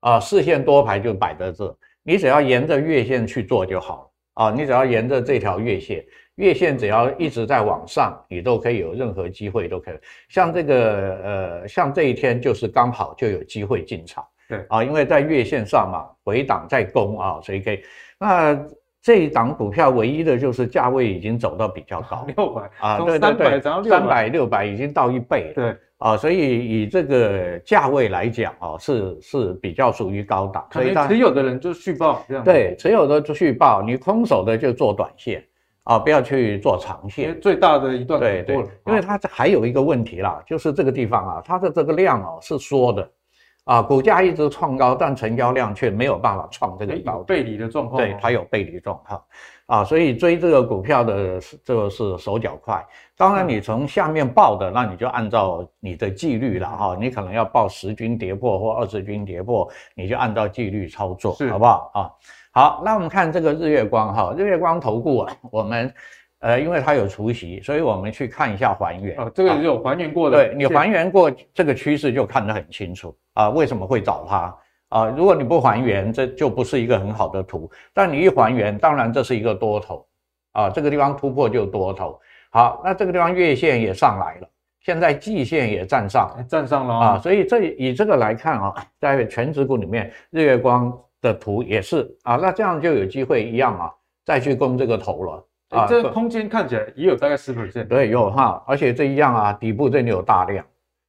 啊，四线多排就摆在这，你只要沿着月线去做就好了。啊，你只要沿着这条月线，月线只要一直在往上，你都可以有任何机会都可以。像这个呃，像这一天就是刚好就有机会进场。对啊，因为在月线上嘛，回档在攻啊，所以可以。那这一档股票唯一的就是价位已经走到比较高，六百啊，对对对，三百六百已经到一倍了。对。啊，所以以这个价位来讲啊，是是比较属于高档，所以持有的人就续报这样。对，持有的就续报，你空手的就做短线啊，不要去做长线。最大的一段对对，因为它还有一个问题啦，就是这个地方啊，它的这个量哦是缩的，啊，股价一直创高，但成交量却没有办法创这个高，背离的状况。对，它有背离状况。啊，所以追这个股票的这个是手脚快。当然，你从下面报的，那你就按照你的纪律了哈。你可能要报十均跌破或二十均跌破，你就按照纪律操作，好不好啊？好，那我们看这个日月光哈，日月光投顾啊，我们呃，因为它有除息，所以我们去看一下还原啊，这个是有还原过的。对，你还原过这个趋势就看得很清楚啊，为什么会找它？啊，如果你不还原，这就不是一个很好的图。但你一还原，当然这是一个多头，啊，这个地方突破就多头。好，那这个地方月线也上来了，现在季线也站上，站上了啊。所以这以这个来看啊，在全值股里面，日月光的图也是啊，那这样就有机会一样啊，再去攻这个头了啊。这个空间看起来也有大概十 percent，对，有哈，而且这一样啊，底部这里有大量。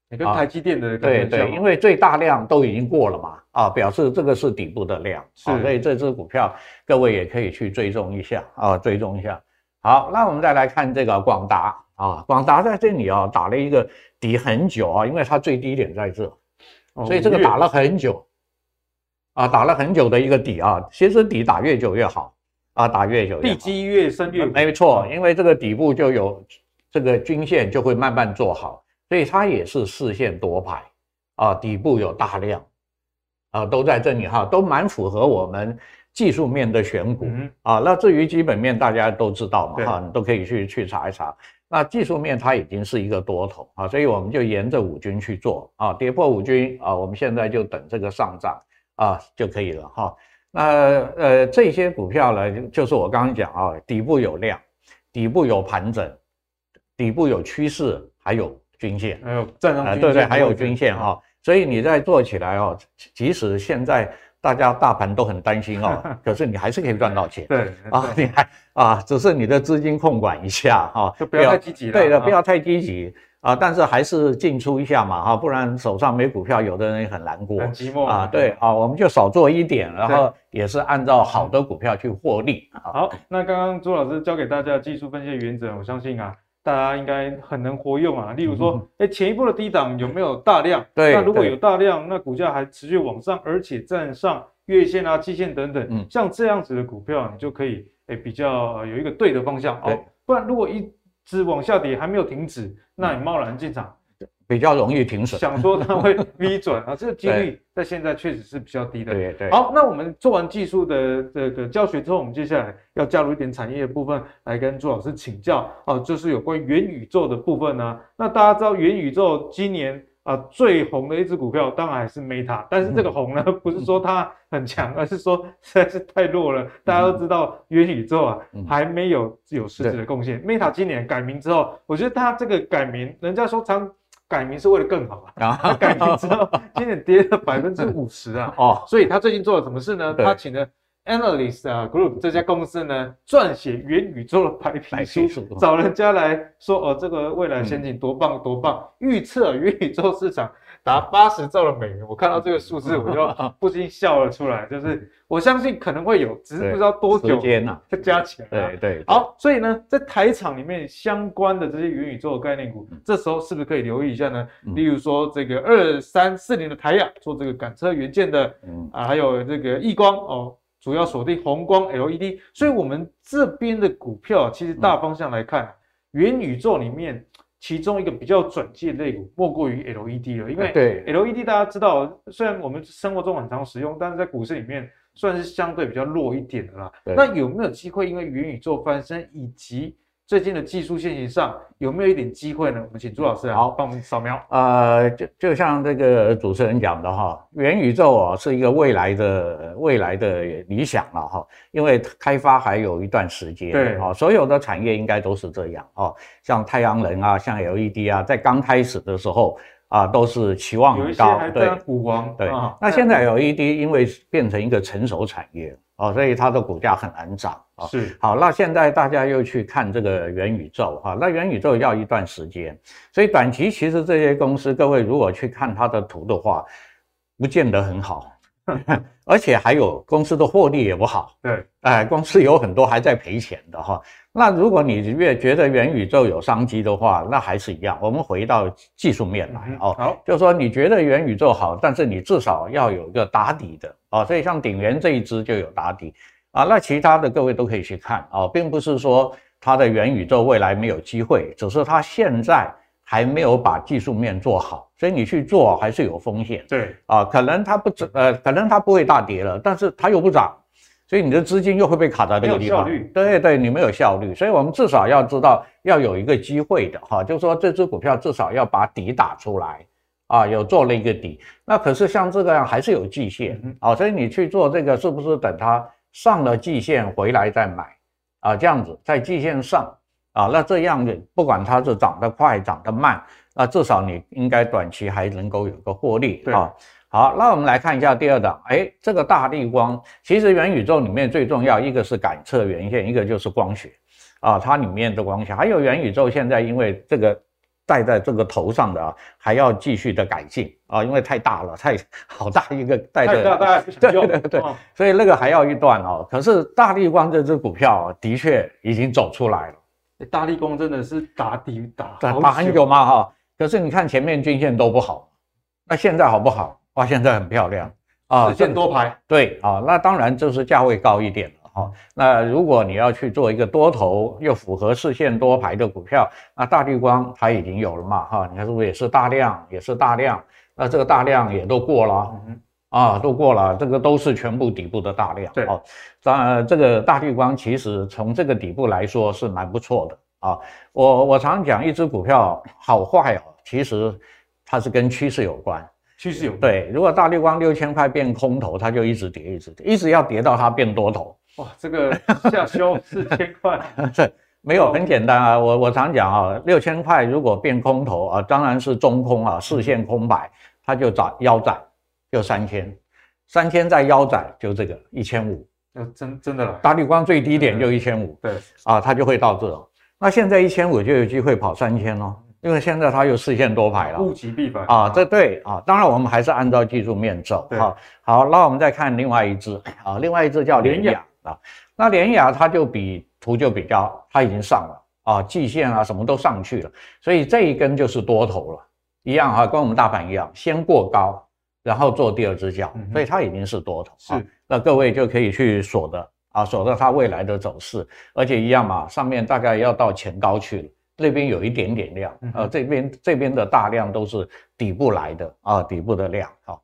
你跟台积电的、啊、对对，因为最大量都已经过了嘛，啊，表示这个是底部的量，是啊，所以这只股票各位也可以去追踪一下啊，追踪一下。好，那我们再来看这个广达啊，广达在这里啊打了一个底很久啊，因为它最低点在这，所以这个打了很久啊，打了很久的一个底啊，其实底打越久越好啊，打越久越好，地基越深越没错，因为这个底部就有这个均线就会慢慢做好。所以它也是四线多排啊，底部有大量啊，都在这里哈，都蛮符合我们技术面的选股、嗯、啊。那至于基本面，大家都知道嘛哈，你都可以去去查一查。那技术面它已经是一个多头啊，所以我们就沿着五均去做啊，跌破五均啊，我们现在就等这个上涨啊就可以了哈。那呃这些股票呢，就是我刚刚讲啊，底部有量，底部有盘整，底部有趋势，还有均线，还有站上均线、呃，对对，还有均线哈、哦。所以你在做起来哦，即使现在大家大盘都很担心哦，可是你还是可以赚到钱。对啊，你还啊，只是你的资金控管一下哈，就不要太积极了。对的，不要太积极啊，但是还是进出一下嘛哈，不然手上没股票，有的人也很难过，很寂寞啊。对啊，我们就少做一点，然后也是按照好的股票去获利。好，那刚刚朱老师教给大家的技术分析的原则，我相信啊。大家应该很能活用啊，例如说，哎、嗯，前一波的低档有没有大量？对，那如果有大量，那股价还持续往上，而且站上月线啊、季线等等，嗯，像这样子的股票，你就可以哎比较有一个对的方向哦。不然如果一直往下跌还没有停止，那你贸然进场。比较容易停损，想说它会 V 转啊，这个几率 在现在确实是比较低的。对对。好，那我们做完技术的这个教学之后，我们接下来要加入一点产业的部分来跟朱老师请教啊，就是有关元宇宙的部分呢、啊。那大家知道元宇宙今年啊最红的一只股票当然还是 Meta，但是这个红呢不是说它很强，而是说实在是太弱了。大家都知道元宇宙啊还没有有实质的贡献。Meta 今年改名之后，我觉得它这个改名，人家说常。改名是为了更好 啊！他改名之后，今年跌了百分之五十啊！哦，所以他最近做了什么事呢？他请了 Analyst 啊 Group 这家公司呢，撰写元宇宙的白皮书，找人家来说哦，这个未来前景多棒多棒，预测元宇宙市场。达八十兆的美元，我看到这个数字，我就不禁笑了出来。就是我相信可能会有，只是不知道多久间呢？它加起来。对对。好，所以呢，在台厂里面相关的这些元宇宙的概念股，这时候是不是可以留意一下呢？例如说这个二三四零的台亚做这个感测元件的，啊，还有这个易光哦，主要锁定红光 LED。所以我们这边的股票，其实大方向来看，元宇宙里面。其中一个比较转机的类股，莫过于 LED 了。因为对 LED 大家知道，虽然我们生活中很常使用，但是在股市里面算是相对比较弱一点的啦。那有没有机会因为元宇宙翻身以及最近的技术现行上有没有一点机会呢？我们请朱老师好帮我们扫描。呃，就就像这个主持人讲的哈，元宇宙啊是一个未来的未来的理想了哈，因为开发还有一段时间。对啊，所有的产业应该都是这样哈，像太阳能啊，像 LED 啊，在刚开始的时候啊都是期望很高，对，股王。对，那现在 LED 因为变成一个成熟产业。哦，所以它的股价很难涨啊。是，好，那现在大家又去看这个元宇宙哈，那元宇宙要一段时间，所以短期其实这些公司，各位如果去看它的图的话，不见得很好。而且还有公司的获利也不好，对，哎，公司有很多还在赔钱的哈。那如果你越觉得元宇宙有商机的话，那还是一样，我们回到技术面来哦。好，就是说你觉得元宇宙好，但是你至少要有一个打底的哦。所以像鼎元这一支就有打底啊，那其他的各位都可以去看啊，并不是说它的元宇宙未来没有机会，只是它现在。还没有把技术面做好，所以你去做还是有风险。对啊，可能它不涨，呃，可能它不会大跌了，但是它又不涨，所以你的资金又会被卡在这个地方。没有效率。对对，你没有效率，所以我们至少要知道要有一个机会的哈，就是说这只股票至少要把底打出来啊，有做了一个底。那可是像这个样还是有季线啊，所以你去做这个是不是等它上了季线回来再买啊？这样子在季线上。啊，那这样的不管它是涨得快涨得慢，那至少你应该短期还能够有个获利啊。好，那我们来看一下第二档，哎，这个大地光，其实元宇宙里面最重要一个是感测元件，一个就是光学啊，它里面的光学，还有元宇宙现在因为这个戴在这个头上的啊，还要继续的改进啊，因为太大了，太好大一个戴着，太大对对对，所以那个还要一段哦。可是大立光这只股票的确已经走出来了。大立光真的是打底打打很久嘛哈，可是你看前面均线都不好，那现在好不好？哇，现在很漂亮啊，四线多排。对啊，那当然就是价位高一点了哈。那如果你要去做一个多头又符合四线多排的股票，那大立光它已经有了嘛哈？你看是不是也是大量，也是大量？那这个大量也都过了，啊，都过了，这个都是全部底部的大量。对，哦，当然这个大绿光其实从这个底部来说是蛮不错的啊。我我常讲一只股票好坏哦，其实它是跟趋势有关。趋势有关。对，如果大绿光六千块变空头，它就一直跌，一直跌，一直要跌到它变多头。哇，这个下修四千块，对没有很简单啊。我我常讲啊，六千块如果变空头啊，当然是中空啊，视线空白，它就找腰斩。就三千，三千再腰斩，就这个一千五，真真的了。打底光最低点就一千五，对啊，它就会到这。那现在一千五就有机会跑三千哦，因为现在它有四线多排了，物极必反啊，这对啊。当然我们还是按照技术面走。好，好，那我们再看另外一只啊，另外一只叫联雅啊。那联雅它就比图就比较，它已经上了啊，季线啊什么都上去了，所以这一根就是多头了，一样哈，跟我们大盘一样，先过高。然后做第二只脚，所以它已经是多头。是，那各位就可以去锁的啊，锁到它未来的走势，而且一样嘛，上面大概要到前高去了，那边有一点点量，呃，这边这边的大量都是底部来的啊，底部的量。好，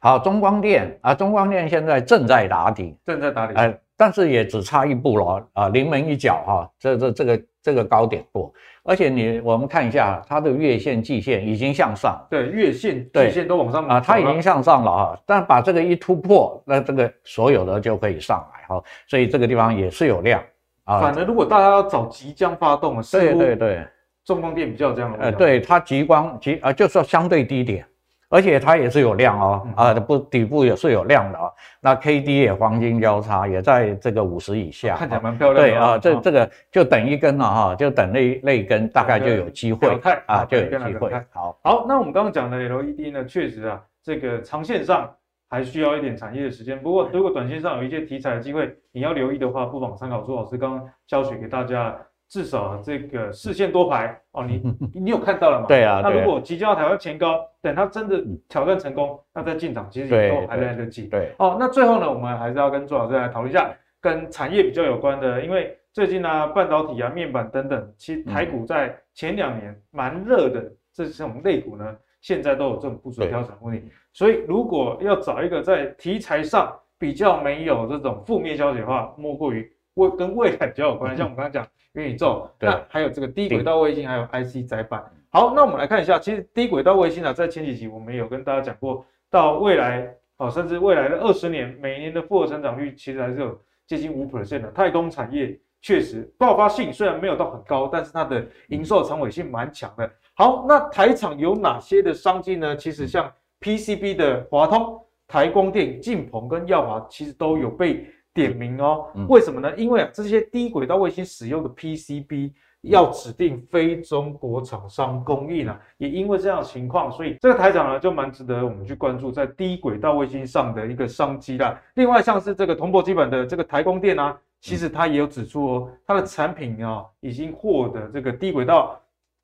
好，中光电啊，中光电现在正在打底，正在打底，哎，但是也只差一步了啊，临门一脚哈，这这这个这个高点过。而且你我们看一下它的月线、季线已经向上，对，月线、季线都往上啊，它已经向上了哈。但把这个一突破，那这个所有的就可以上来哈。所以这个地方也是有量啊。反正如果大家要找即将发动的，对对对，中光电比较这样的。呃，对，它极光极啊，就是要相对低点。而且它也是有量哦，啊不底部也是有量的啊。那 K D 也黄金交叉，也在这个五十以下，看起来蛮漂亮的。对啊，这这个就等一根了哈，就等那那一根大概就有机会啊，就有机会。好，好，那我们刚刚讲的 L E D 呢，确实啊，这个长线上还需要一点产业的时间。不过如果短线上有一些题材的机会，你要留意的话，不妨参考朱老师刚刚教学给大家。至少这个视线多排哦，你 你有看到了吗？对啊。那如果即将要挑战前高，等它真的挑战成功，那再进场其实也都还来得及。对。哦，那最后呢，我们还是要跟朱老师来讨论一下跟产业比较有关的，因为最近呢、啊，半导体啊、面板等等，其实台股在前两年蛮热的，这种类股呢，现在都有这种部署调整问题。所以如果要找一个在题材上比较没有这种负面消息的话，莫过于未跟未来比较有关，像我们刚才讲。元宇宙，那还有这个低轨道卫星，还有 IC 载板。好，那我们来看一下，其实低轨道卫星啊，在前几集我们有跟大家讲过，到未来啊，甚至未来的二十年，每年的复合成长率其实还是有接近五 percent 的。太空产业确实爆发性虽然没有到很高，但是它的营收长尾性蛮强的。好，那台厂有哪些的商机呢？其实像 PCB 的华通、台光电、晋鹏跟耀华，其实都有被。点名哦，为什么呢？因为啊，这些低轨道卫星使用的 PCB 要指定非中国厂商供应啊，也因为这样的情况，所以这个台长呢就蛮值得我们去关注在低轨道卫星上的一个商机啦。另外像是这个铜箔基本的这个台光电啊，其实它也有指出哦，它的产品啊已经获得这个低轨道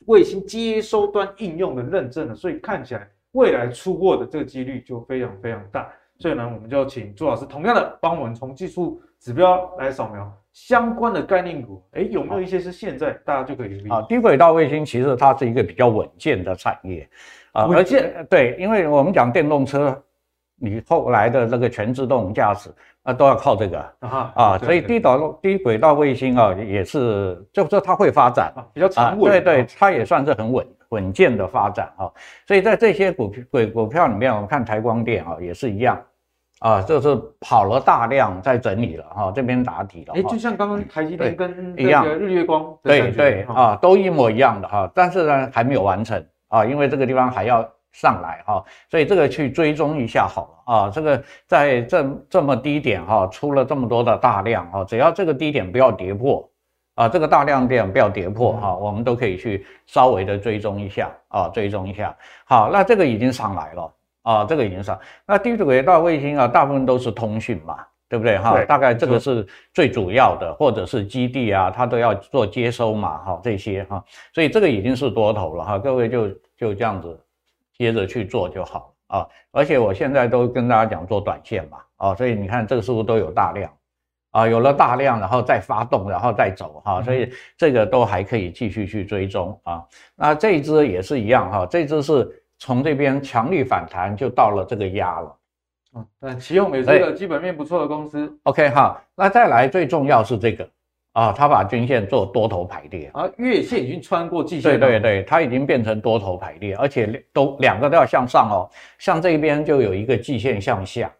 卫星接收端应用的认证了，所以看起来未来出货的这个几率就非常非常大。所以呢，我们就请朱老师同样的帮我们从技术指标来扫描相关的概念股，哎，有没有一些是现在大家就可以留意？啊，低轨道卫星其实它是一个比较稳健的产业。啊，而且对，因为我们讲电动车，你后来的那个全自动驾驶啊，都要靠这个啊啊，所以低导低轨道卫星啊，也是就是说它会发展啊，比较长稳，对对，它也算是很稳。稳健的发展啊，所以在这些股票股股票里面，我们看台光电啊，也是一样啊，就是跑了大量在整理了哈，这边打底了。哎，就像刚刚台积电跟一样，日月光对对啊，都一模一样的哈，但是呢还没有完成啊，因为这个地方还要上来哈，所以这个去追踪一下好了啊，这个在这这么低点哈，出了这么多的大量哈，只要这个低点不要跌破。啊，这个大量点不要跌破哈、啊，我们都可以去稍微的追踪一下啊，追踪一下。好，那这个已经上来了啊，这个已经上。那低轨道卫星啊，大部分都是通讯嘛，对不对哈？大概这个是最主要的，或者是基地啊，它都要做接收嘛，哈，这些哈，所以这个已经是多头了哈，各位就就这样子接着去做就好啊。而且我现在都跟大家讲做短线嘛，啊，所以你看这个是不是都有大量？啊，有了大量，然后再发动，然后再走哈，所以这个都还可以继续去追踪啊。那这一只也是一样哈，这只是从这边强力反弹就到了这个压了。嗯，那奇用也是一个基本面不错的公司。OK 哈，那再来最重要是这个啊，它把均线做多头排列啊，月线已经穿过季线。对对对，它已经变成多头排列，而且都两个都要向上哦。像这边就有一个季线向下，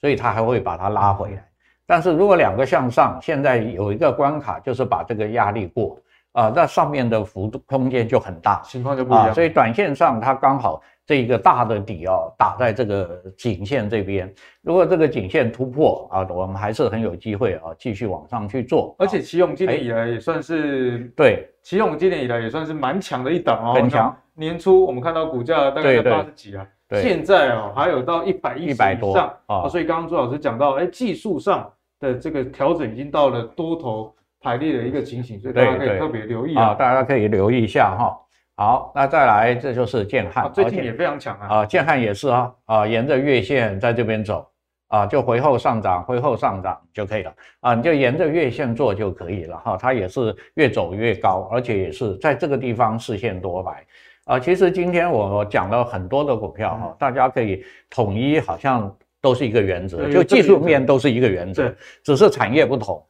所以它还会把它拉回来。但是如果两个向上，现在有一个关卡就是把这个压力过啊，那上面的幅度空间就很大，情况就不一样。所以短线上它刚好。这一个大的底哦，打在这个颈线这边。如果这个颈线突破啊，我们还是很有机会啊，继续往上去做。而且奇勇今年以来也算是对，奇勇今年以来也算是蛮强的一档哦，很强。年初我们看到股价大概在八十几啊，现在哦还有到一百一十以上啊。所以刚刚朱老师讲到，哎，技术上的这个调整已经到了多头排列的一个情形，所以大家可以特别留意啊，大家可以留意一下哈。好，那再来，这就是建汉，最近也非常强啊。啊，建汉也是啊，啊，沿着月线在这边走，啊，就回后上涨，回后上涨就可以了啊，你就沿着月线做就可以了哈。它也是越走越高，而且也是在这个地方视线多白啊。其实今天我讲了很多的股票哈，大家可以统一，好像都是一个原则，就技术面都是一个原则，只是产业不同。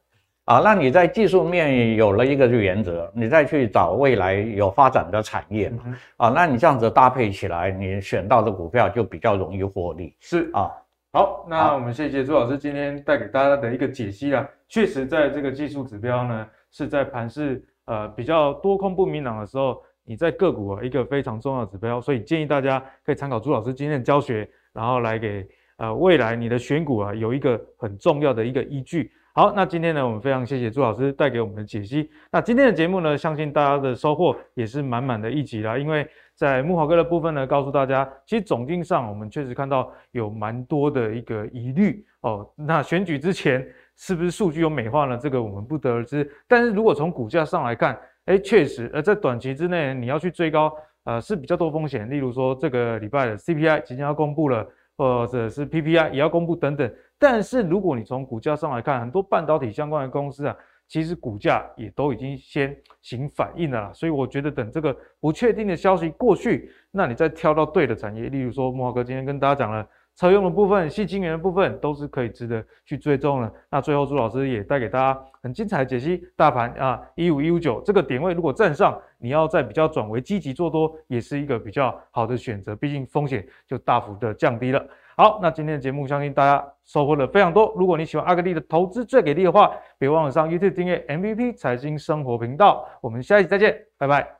啊，那你在技术面有了一个原则，你再去找未来有发展的产业嘛？啊，那你这样子搭配起来，你选到的股票就比较容易获利。是啊，好，那我们谢谢朱老师今天带给大家的一个解析啦。确实，在这个技术指标呢，是在盘市呃比较多空不明朗的时候，你在个股啊一个非常重要的指标，所以建议大家可以参考朱老师今天的教学，然后来给呃未来你的选股啊有一个很重要的一个依据。好，那今天呢，我们非常谢谢朱老师带给我们的解析。那今天的节目呢，相信大家的收获也是满满的一集啦。因为在木华哥的部分呢，告诉大家，其实总经上我们确实看到有蛮多的一个疑虑哦。那选举之前是不是数据有美化呢？这个我们不得而知。但是如果从股价上来看，哎，确实，呃，在短期之内你要去追高，呃，是比较多风险。例如说，这个礼拜的 CPI 即将要公布了，或者是 PPI 也要公布等等。但是如果你从股价上来看，很多半导体相关的公司啊，其实股价也都已经先行反应了啦。所以我觉得等这个不确定的消息过去，那你再挑到对的产业，例如说莫华哥今天跟大家讲了车用的部分、矽晶圆的部分，都是可以值得去追踪的。那最后朱老师也带给大家很精彩的解析，大盘啊一五一五九这个点位如果站上，你要再比较转为积极做多，也是一个比较好的选择，毕竟风险就大幅的降低了。好，那今天的节目相信大家收获了非常多。如果你喜欢阿格力的投资最给力的话，别忘了上 YouTube 订阅 MVP 财经生活频道。我们下一期再见，拜拜。